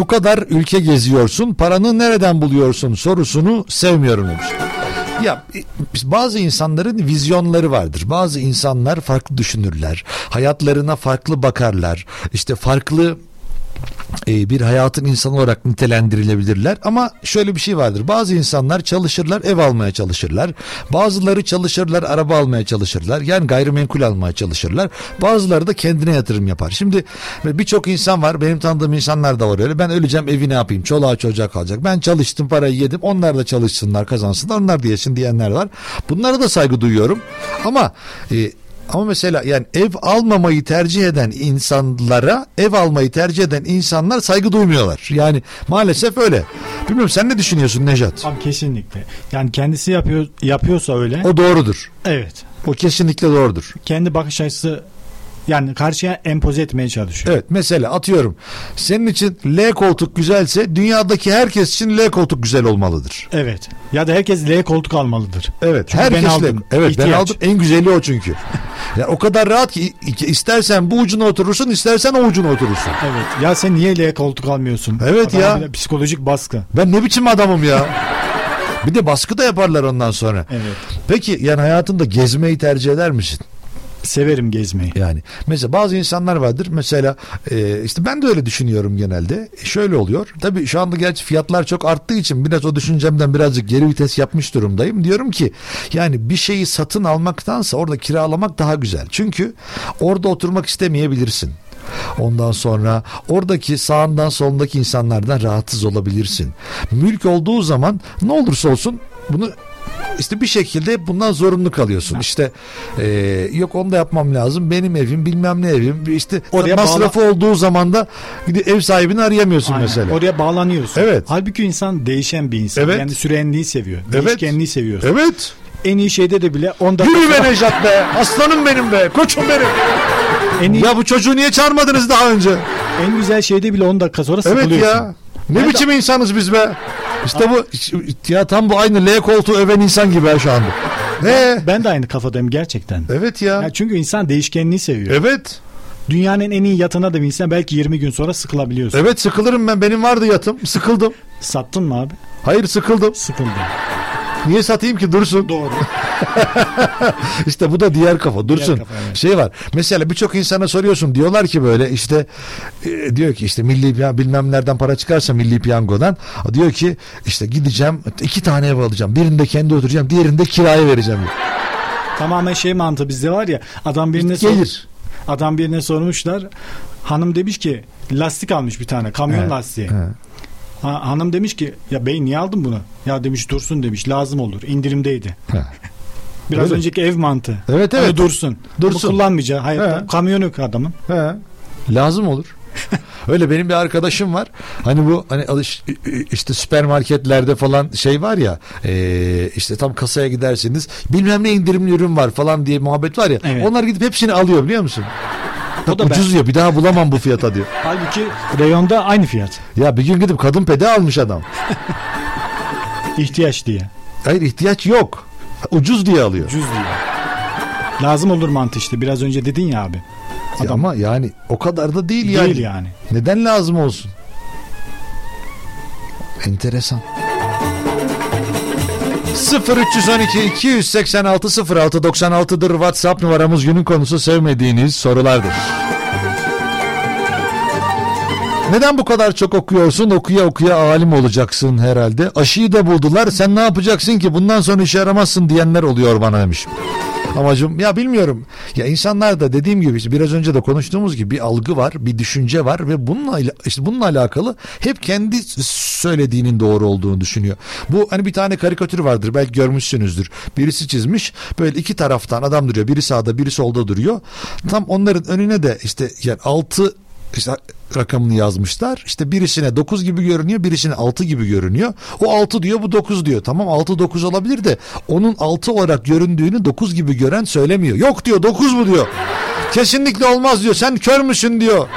Bu kadar ülke geziyorsun. Paranı nereden buluyorsun sorusunu sevmiyorum demiş. Ya biz- bazı insanların vizyonları vardır. Bazı insanlar farklı düşünürler. Hayatlarına farklı bakarlar. İşte farklı e, bir hayatın insanı olarak nitelendirilebilirler. Ama şöyle bir şey vardır. Bazı insanlar çalışırlar ev almaya çalışırlar. Bazıları çalışırlar araba almaya çalışırlar. Yani gayrimenkul almaya çalışırlar. Bazıları da kendine yatırım yapar. Şimdi birçok insan var. Benim tanıdığım insanlar da var öyle. Ben öleceğim evi ne yapayım? Çoluğa çocuğa kalacak. Ben çalıştım parayı yedim. Onlar da çalışsınlar kazansınlar. Onlar da yesin diyenler var. Bunlara da saygı duyuyorum. Ama e, ama mesela yani ev almamayı tercih eden insanlara ev almayı tercih eden insanlar saygı duymuyorlar. Yani maalesef öyle. Bilmiyorum sen ne düşünüyorsun Nejat? Abi kesinlikle. Yani kendisi yapıyor yapıyorsa öyle. O doğrudur. Evet. O kesinlikle doğrudur. Kendi bakış açısı Yani karşıya empoze etmeye çalışıyor. Evet mesela atıyorum senin için L koltuk güzelse dünyadaki herkes için L koltuk güzel olmalıdır. Evet. Ya da herkes L koltuk almalıdır. Evet. Çünkü ben herkes L- aldım. Evet ben İhtiyaç. aldım. En güzeli o çünkü. ya o kadar rahat ki istersen bu ucuna oturursun, istersen o ucuna oturursun. Evet. Ya sen niye L koltuk almıyorsun? Evet Adama ya. Psikolojik baskı. Ben ne biçim adamım ya? Bir de baskı da yaparlar ondan sonra. Evet. Peki yani hayatında gezmeyi tercih eder misin? Severim gezmeyi. Yani mesela bazı insanlar vardır mesela e, işte ben de öyle düşünüyorum genelde. E, şöyle oluyor. Tabii şu anda gerçi fiyatlar çok arttığı için biraz o düşüncemden birazcık geri vites yapmış durumdayım. Diyorum ki yani bir şeyi satın almaktansa orada kiralamak daha güzel. Çünkü orada oturmak istemeyebilirsin. Ondan sonra oradaki sağından solundaki insanlardan rahatsız olabilirsin. Mülk olduğu zaman ne olursa olsun bunu işte bir şekilde bundan zorunlu kalıyorsun. İşte e, yok onu da yapmam lazım. Benim evim bilmem ne evim. İşte Oraya masrafı olduğu zaman da ev sahibini arayamıyorsun Aynen. mesela. Oraya bağlanıyorsun. Evet. Halbuki insan değişen bir insan. Evet. Yani sürenliği seviyor. Evet. Değişkenliği seviyor. Evet. En iyi şeyde de bile 10 dakika Yürü be Nejat be. Aslanım benim be. Koçum benim. En, iyi, Ya bu çocuğu niye çağırmadınız daha önce? en güzel şeyde bile 10 dakika sonra Evet sıkılıyorsun. ya. Ne Ben de- biçim insanız biz be? İşte bu ya tam bu aynı L koltuğu öven insan gibi ha şu anda. He. Ben de aynı kafadayım gerçekten. Evet ya. Ya çünkü insan değişkenliği seviyor. Evet. Dünyanın en iyi yatına da binsen belki 20 gün sonra sıkılabiliyorsun. Evet sıkılırım ben. Benim vardı yatım. Sıkıldım. Sattın mı abi? Hayır sıkıldım. Sıkıldım. Niye satayım ki dursun? Doğru. İşte bu da diğer kafa dursun. kafa, evet. Şey var. Mesela birçok insana soruyorsun diyorlar ki böyle işte e, diyor ki işte milli bilmem nereden para çıkarsa milli piyangodan diyor ki işte gideceğim iki tane ev alacağım. Birinde kendi oturacağım, diğerinde kiraya vereceğim. Tamamen şey mantığı bizde var ya adam birine Gelir. adam birine sormuşlar. Hanım demiş ki lastik almış bir tane kamyon He, lastiği. he. Ha, hanım demiş ki ya bey niye aldın bunu? Ya demiş dursun demiş lazım olur indirimdeydi. Biraz Öyle. önceki ev mantığı. Evet Hani evet. dursun. Dursun. Bu kullanmayacağı hayatta He. kamyon yok adamın. He. Lazım olur. Öyle benim bir arkadaşım var. Hani bu hani alış işte süpermarketlerde falan şey var ya e, işte tam kasaya gidersiniz bilmem ne indirimli ürün var falan diye muhabbet var ya. Evet. Onlar gidip hepsini alıyor biliyor musun? O da Ucuz ya bir daha bulamam bu fiyata diyor. Halbuki reyonda aynı fiyat. Ya bir gün gidip kadın pede almış adam. İhtiyaç diye. Hayır ihtiyaç yok. Ucuz diye alıyor. Ucuz diye. Lazım olur mantığı işte. Biraz önce dedin ya abi. Ya ama yani o kadar da değil yani. Değil yani. Neden lazım olsun? Enteresan. 0312 286 06 96'dır WhatsApp numaramız günün konusu sevmediğiniz sorulardır. Neden bu kadar çok okuyorsun? Okuya okuya alim olacaksın herhalde. Aşıyı da buldular. Sen ne yapacaksın ki? Bundan sonra işe yaramazsın diyenler oluyor bana demiş. Amacım ya bilmiyorum. Ya insanlar da dediğim gibi işte biraz önce de konuştuğumuz gibi bir algı var, bir düşünce var ve bununla işte bununla alakalı hep kendi söylediğinin doğru olduğunu düşünüyor. Bu hani bir tane karikatür vardır belki görmüşsünüzdür. Birisi çizmiş böyle iki taraftan adam duruyor. Biri sağda, biri solda duruyor. Tam onların önüne de işte yani altı işte rakamını yazmışlar. İşte birisine 9 gibi görünüyor, birisine 6 gibi görünüyor. O 6 diyor, bu 9 diyor. Tamam 6 9 olabilir de onun 6 olarak göründüğünü 9 gibi gören söylemiyor. Yok diyor 9 bu diyor. Kesinlikle olmaz diyor. Sen kör müsün diyor.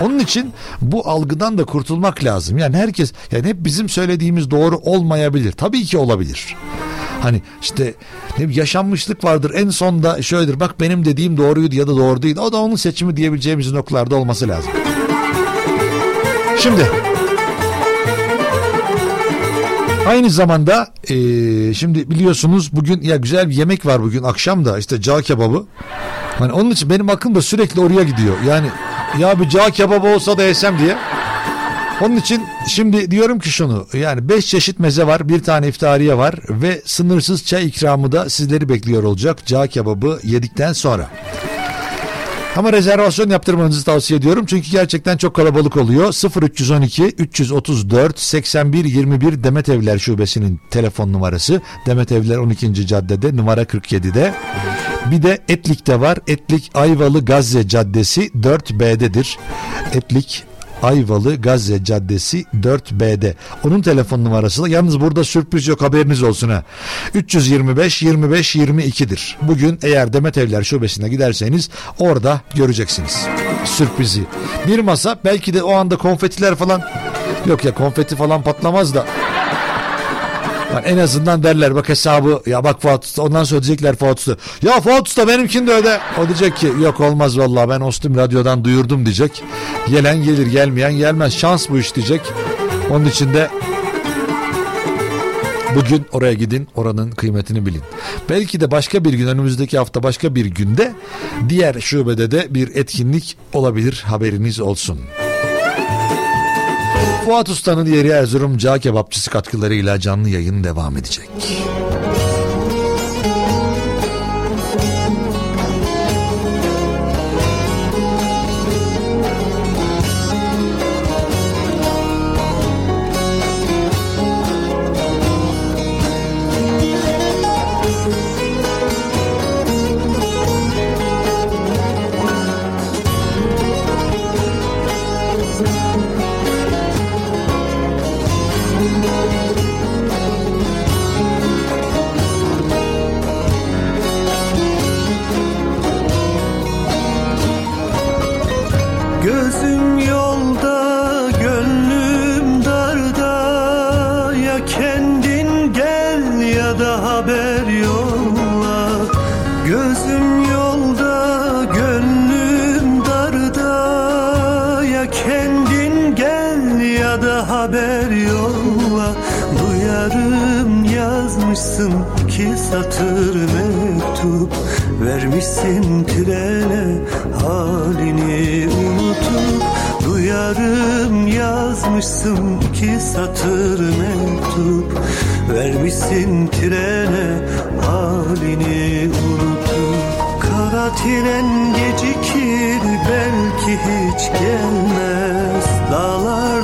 Onun için bu algıdan da kurtulmak lazım. Yani herkes yani hep bizim söylediğimiz doğru olmayabilir. Tabii ki olabilir. Hani işte ne yaşanmışlık vardır. En sonda şöyledir. Bak benim dediğim doğruydu ya da doğru değil. O da onun seçimi diyebileceğimiz noktalarda olması lazım. Şimdi Aynı zamanda eee, şimdi biliyorsunuz bugün ya güzel bir yemek var bugün akşam da işte cağ kebabı. Hani onun için benim aklım da sürekli oraya gidiyor. Yani ya bir cağ kebabı olsa da yesem diye. Onun için şimdi diyorum ki şunu yani 5 çeşit meze var bir tane iftariye var ve sınırsız çay ikramı da sizleri bekliyor olacak cağ kebabı yedikten sonra. Ama rezervasyon yaptırmanızı tavsiye ediyorum çünkü gerçekten çok kalabalık oluyor. 0312 334 81 21 Demet Evler Şubesi'nin telefon numarası. Demet Evler 12. caddede numara 47'de. Bir de Etlik'te var. Etlik Ayvalı Gazze Caddesi 4B'dedir. Etlik Ayvalı Gazze Caddesi 4B'de. Onun telefon numarası da yalnız burada sürpriz yok haberiniz olsun ha. 325 25 22'dir. Bugün eğer Demet Evler Şubesi'ne giderseniz orada göreceksiniz. Sürprizi. Bir masa belki de o anda konfetiler falan yok ya konfeti falan patlamaz da yani en azından derler bak hesabı ya bak Fuat Usta ondan sonra diyecekler Fuat Usta. Ya Fuat Usta benimkini de öde. O diyecek ki yok olmaz vallahi ben Ostum radyodan duyurdum diyecek. Gelen gelir gelmeyen gelmez şans bu iş diyecek. Onun için de Bugün oraya gidin oranın kıymetini bilin. Belki de başka bir gün önümüzdeki hafta başka bir günde diğer şubede de bir etkinlik olabilir haberiniz olsun. Fuat Usta'nın yeri Erzurum Cağ Kebapçısı katkılarıyla canlı yayın devam edecek. Satır mektup Vermişsin trene halini unutup Duyarım yazmışsın ki satır mektup Vermişsin trene halini unutup. Kara tren gecikir belki hiç gelmez. Dağlarda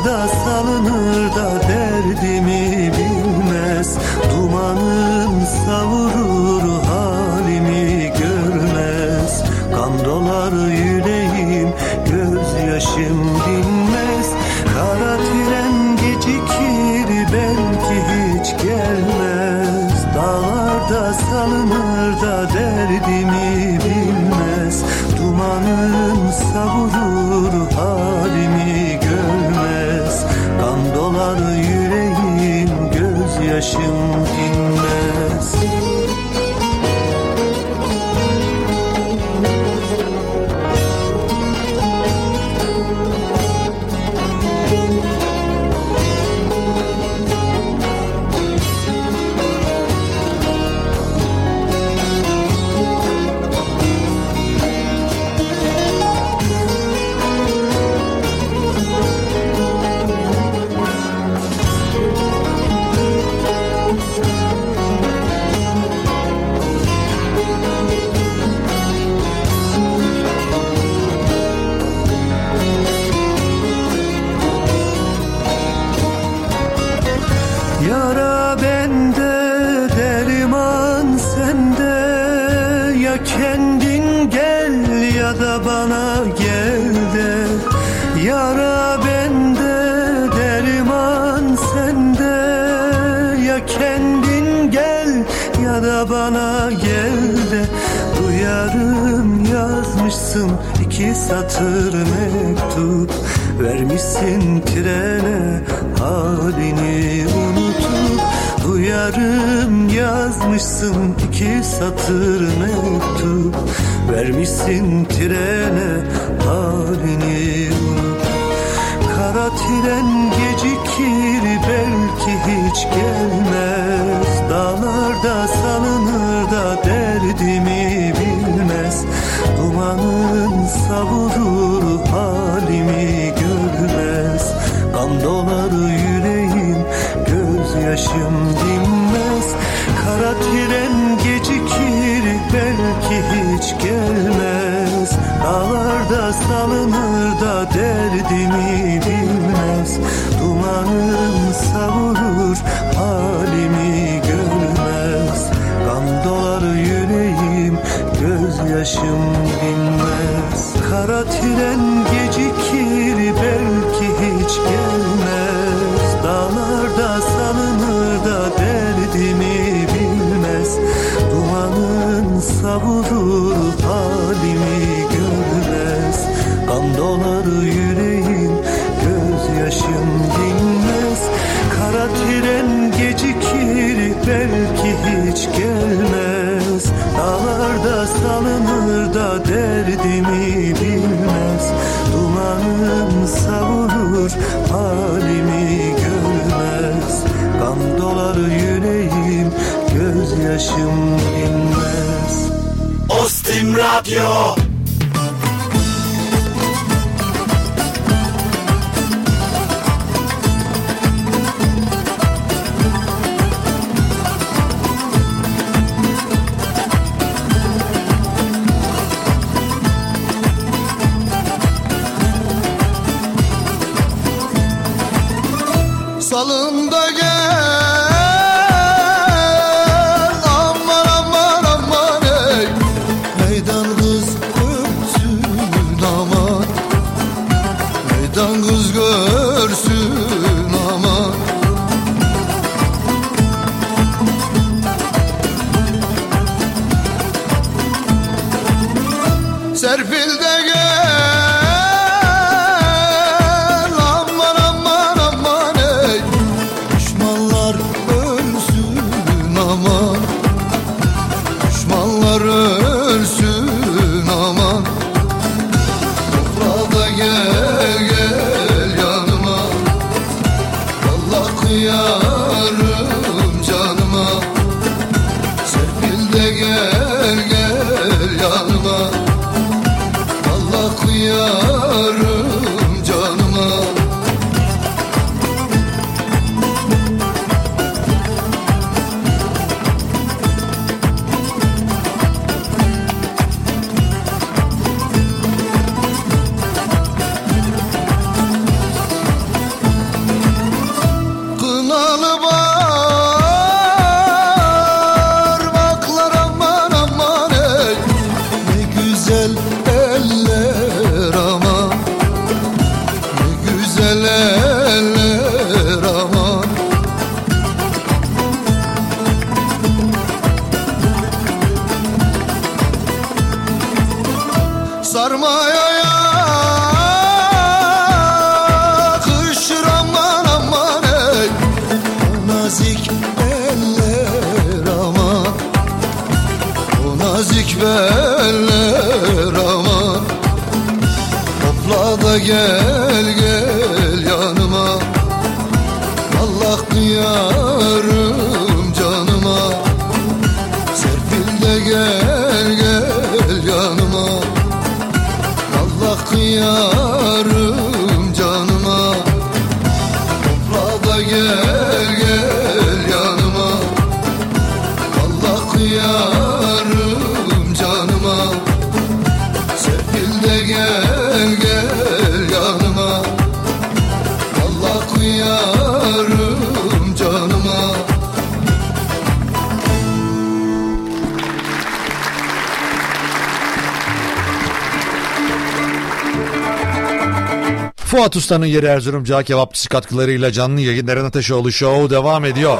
Usta'nın yeri Erzurum Cağ Kebapçısı katkılarıyla canlı yayın Eren Ateşoğlu Show devam ediyor.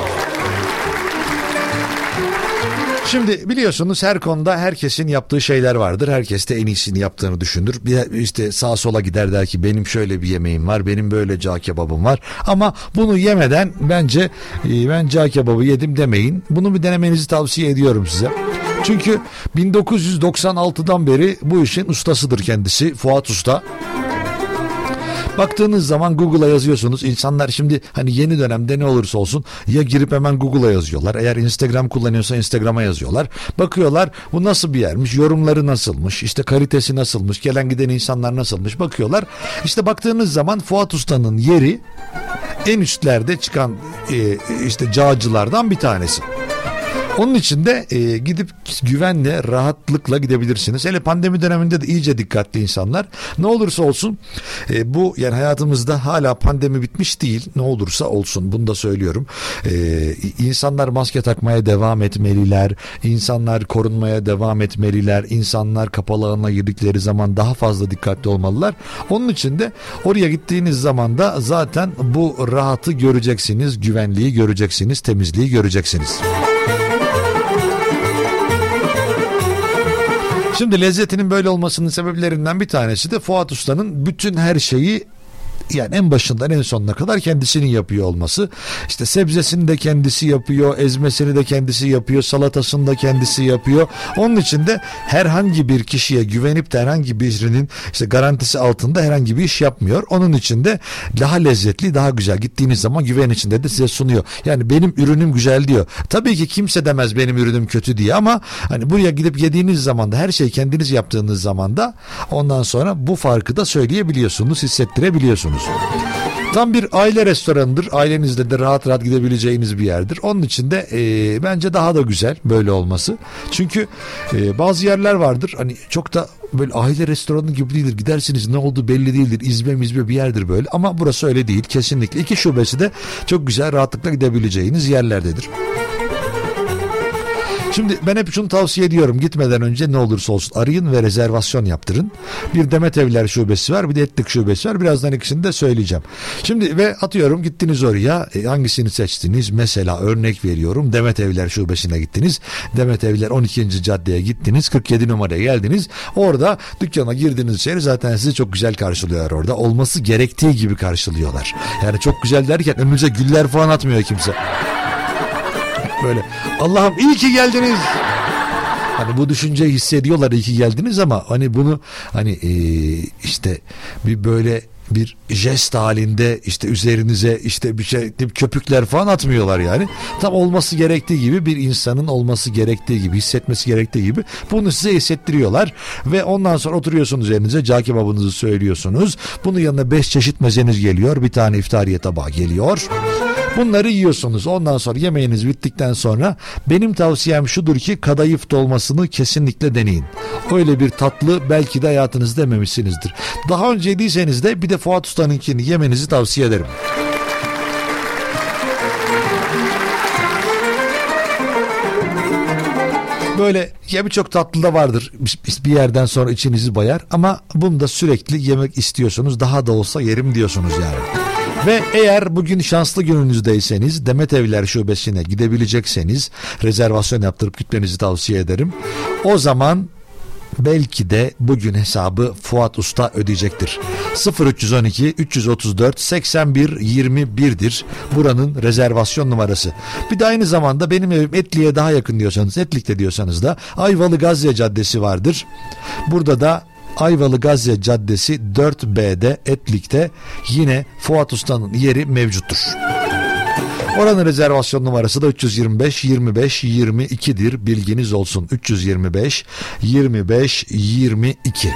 Şimdi biliyorsunuz her konuda herkesin yaptığı şeyler vardır. Herkes de en iyisini yaptığını düşünür. Bir işte sağa sola gider der ki benim şöyle bir yemeğim var, benim böyle cağ kebabım var. Ama bunu yemeden bence e, ben cağ kebabı yedim demeyin. Bunu bir denemenizi tavsiye ediyorum size. Çünkü 1996'dan beri bu işin ustasıdır kendisi Fuat Usta. Baktığınız zaman Google'a yazıyorsunuz. İnsanlar şimdi hani yeni dönemde ne olursa olsun ya girip hemen Google'a yazıyorlar. Eğer Instagram kullanıyorsa Instagram'a yazıyorlar. Bakıyorlar bu nasıl bir yermiş, yorumları nasılmış, işte kalitesi nasılmış, gelen giden insanlar nasılmış bakıyorlar. İşte baktığınız zaman Fuat Usta'nın yeri en üstlerde çıkan e, işte cağcılardan bir tanesi. Onun için de e, gidip güvenle, rahatlıkla gidebilirsiniz. Hele pandemi döneminde de iyice dikkatli insanlar. Ne olursa olsun e, bu yani hayatımızda hala pandemi bitmiş değil. Ne olursa olsun bunu da söylüyorum. E, insanlar maske takmaya devam etmeliler. İnsanlar korunmaya devam etmeliler. İnsanlar kapalı alana girdikleri zaman daha fazla dikkatli olmalılar. Onun için de oraya gittiğiniz zaman da zaten bu rahatı göreceksiniz, güvenliği göreceksiniz, temizliği göreceksiniz. Şimdi lezzetinin böyle olmasının sebeplerinden bir tanesi de Fuat Usta'nın bütün her şeyi yani en başından en sonuna kadar kendisinin yapıyor olması. İşte sebzesini de kendisi yapıyor, ezmesini de kendisi yapıyor, salatasını da kendisi yapıyor. Onun için de herhangi bir kişiye güvenip de herhangi birinin işte garantisi altında herhangi bir iş yapmıyor. Onun için de daha lezzetli, daha güzel. Gittiğiniz zaman güven içinde de size sunuyor. Yani benim ürünüm güzel diyor. Tabii ki kimse demez benim ürünüm kötü diye ama hani buraya gidip yediğiniz zaman da her şeyi kendiniz yaptığınız zaman da ondan sonra bu farkı da söyleyebiliyorsunuz, hissettirebiliyorsunuz. Tam bir aile restoranıdır. Ailenizle de rahat rahat gidebileceğiniz bir yerdir. Onun için de e, bence daha da güzel böyle olması. Çünkü e, bazı yerler vardır. Hani çok da böyle aile restoranı gibi değildir. Gidersiniz ne oldu belli değildir. İzbe mizbe bir yerdir böyle. Ama burası öyle değil. Kesinlikle. İki şubesi de çok güzel rahatlıkla gidebileceğiniz yerlerdedir. Şimdi ben hep şunu tavsiye ediyorum. Gitmeden önce ne olursa olsun arayın ve rezervasyon yaptırın. Bir Demet Evler şubesi var bir de Etlik şubesi var. Birazdan ikisini de söyleyeceğim. Şimdi ve atıyorum gittiniz oraya. E, hangisini seçtiniz? Mesela örnek veriyorum. Demet Evler şubesine gittiniz. Demet Evler 12. caddeye gittiniz. 47 numaraya geldiniz. Orada dükkana girdiğiniz içeri zaten sizi çok güzel karşılıyorlar orada. Olması gerektiği gibi karşılıyorlar. Yani çok güzel derken önünüze güller falan atmıyor kimse böyle. Allah'ım iyi ki geldiniz. Hani bu düşünceyi hissediyorlar iyi ki geldiniz ama hani bunu hani e, işte bir böyle bir jest halinde işte üzerinize işte bir şey köpükler falan atmıyorlar yani. Tam olması gerektiği gibi bir insanın olması gerektiği gibi hissetmesi gerektiği gibi bunu size hissettiriyorlar ve ondan sonra oturuyorsunuz elinize cağ kebabınızı söylüyorsunuz. Bunun yanına beş çeşit mezeniz geliyor. Bir tane iftariye tabağı geliyor. Bunları yiyorsunuz. Ondan sonra yemeğiniz bittikten sonra benim tavsiyem şudur ki kadayıf dolmasını kesinlikle deneyin. Öyle bir tatlı belki de hayatınızda yememişsinizdir. Daha önce yediyseniz de bir de Fuat Usta'nınkini yemenizi tavsiye ederim. Böyle ya birçok tatlı da vardır bir yerden sonra içinizi bayar ama bunu da sürekli yemek istiyorsunuz daha da olsa yerim diyorsunuz yani. Ve eğer bugün şanslı gününüzdeyseniz Demet Evler Şubesi'ne gidebilecekseniz rezervasyon yaptırıp gitmenizi tavsiye ederim. O zaman belki de bugün hesabı Fuat Usta ödeyecektir. 0312 334 81 21'dir buranın rezervasyon numarası. Bir de aynı zamanda benim evim Etli'ye daha yakın diyorsanız Etlik'te diyorsanız da Ayvalı Gazze Caddesi vardır. Burada da Ayvalı Gazze Caddesi 4B'de Etlik'te yine Fuat Usta'nın yeri mevcuttur. Oranın rezervasyon numarası da 325 25 22'dir. Bilginiz olsun. 325 25 22.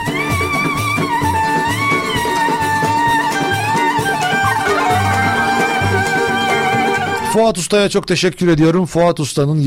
Fuat Usta'ya çok teşekkür ediyorum. Fuat Usta'nın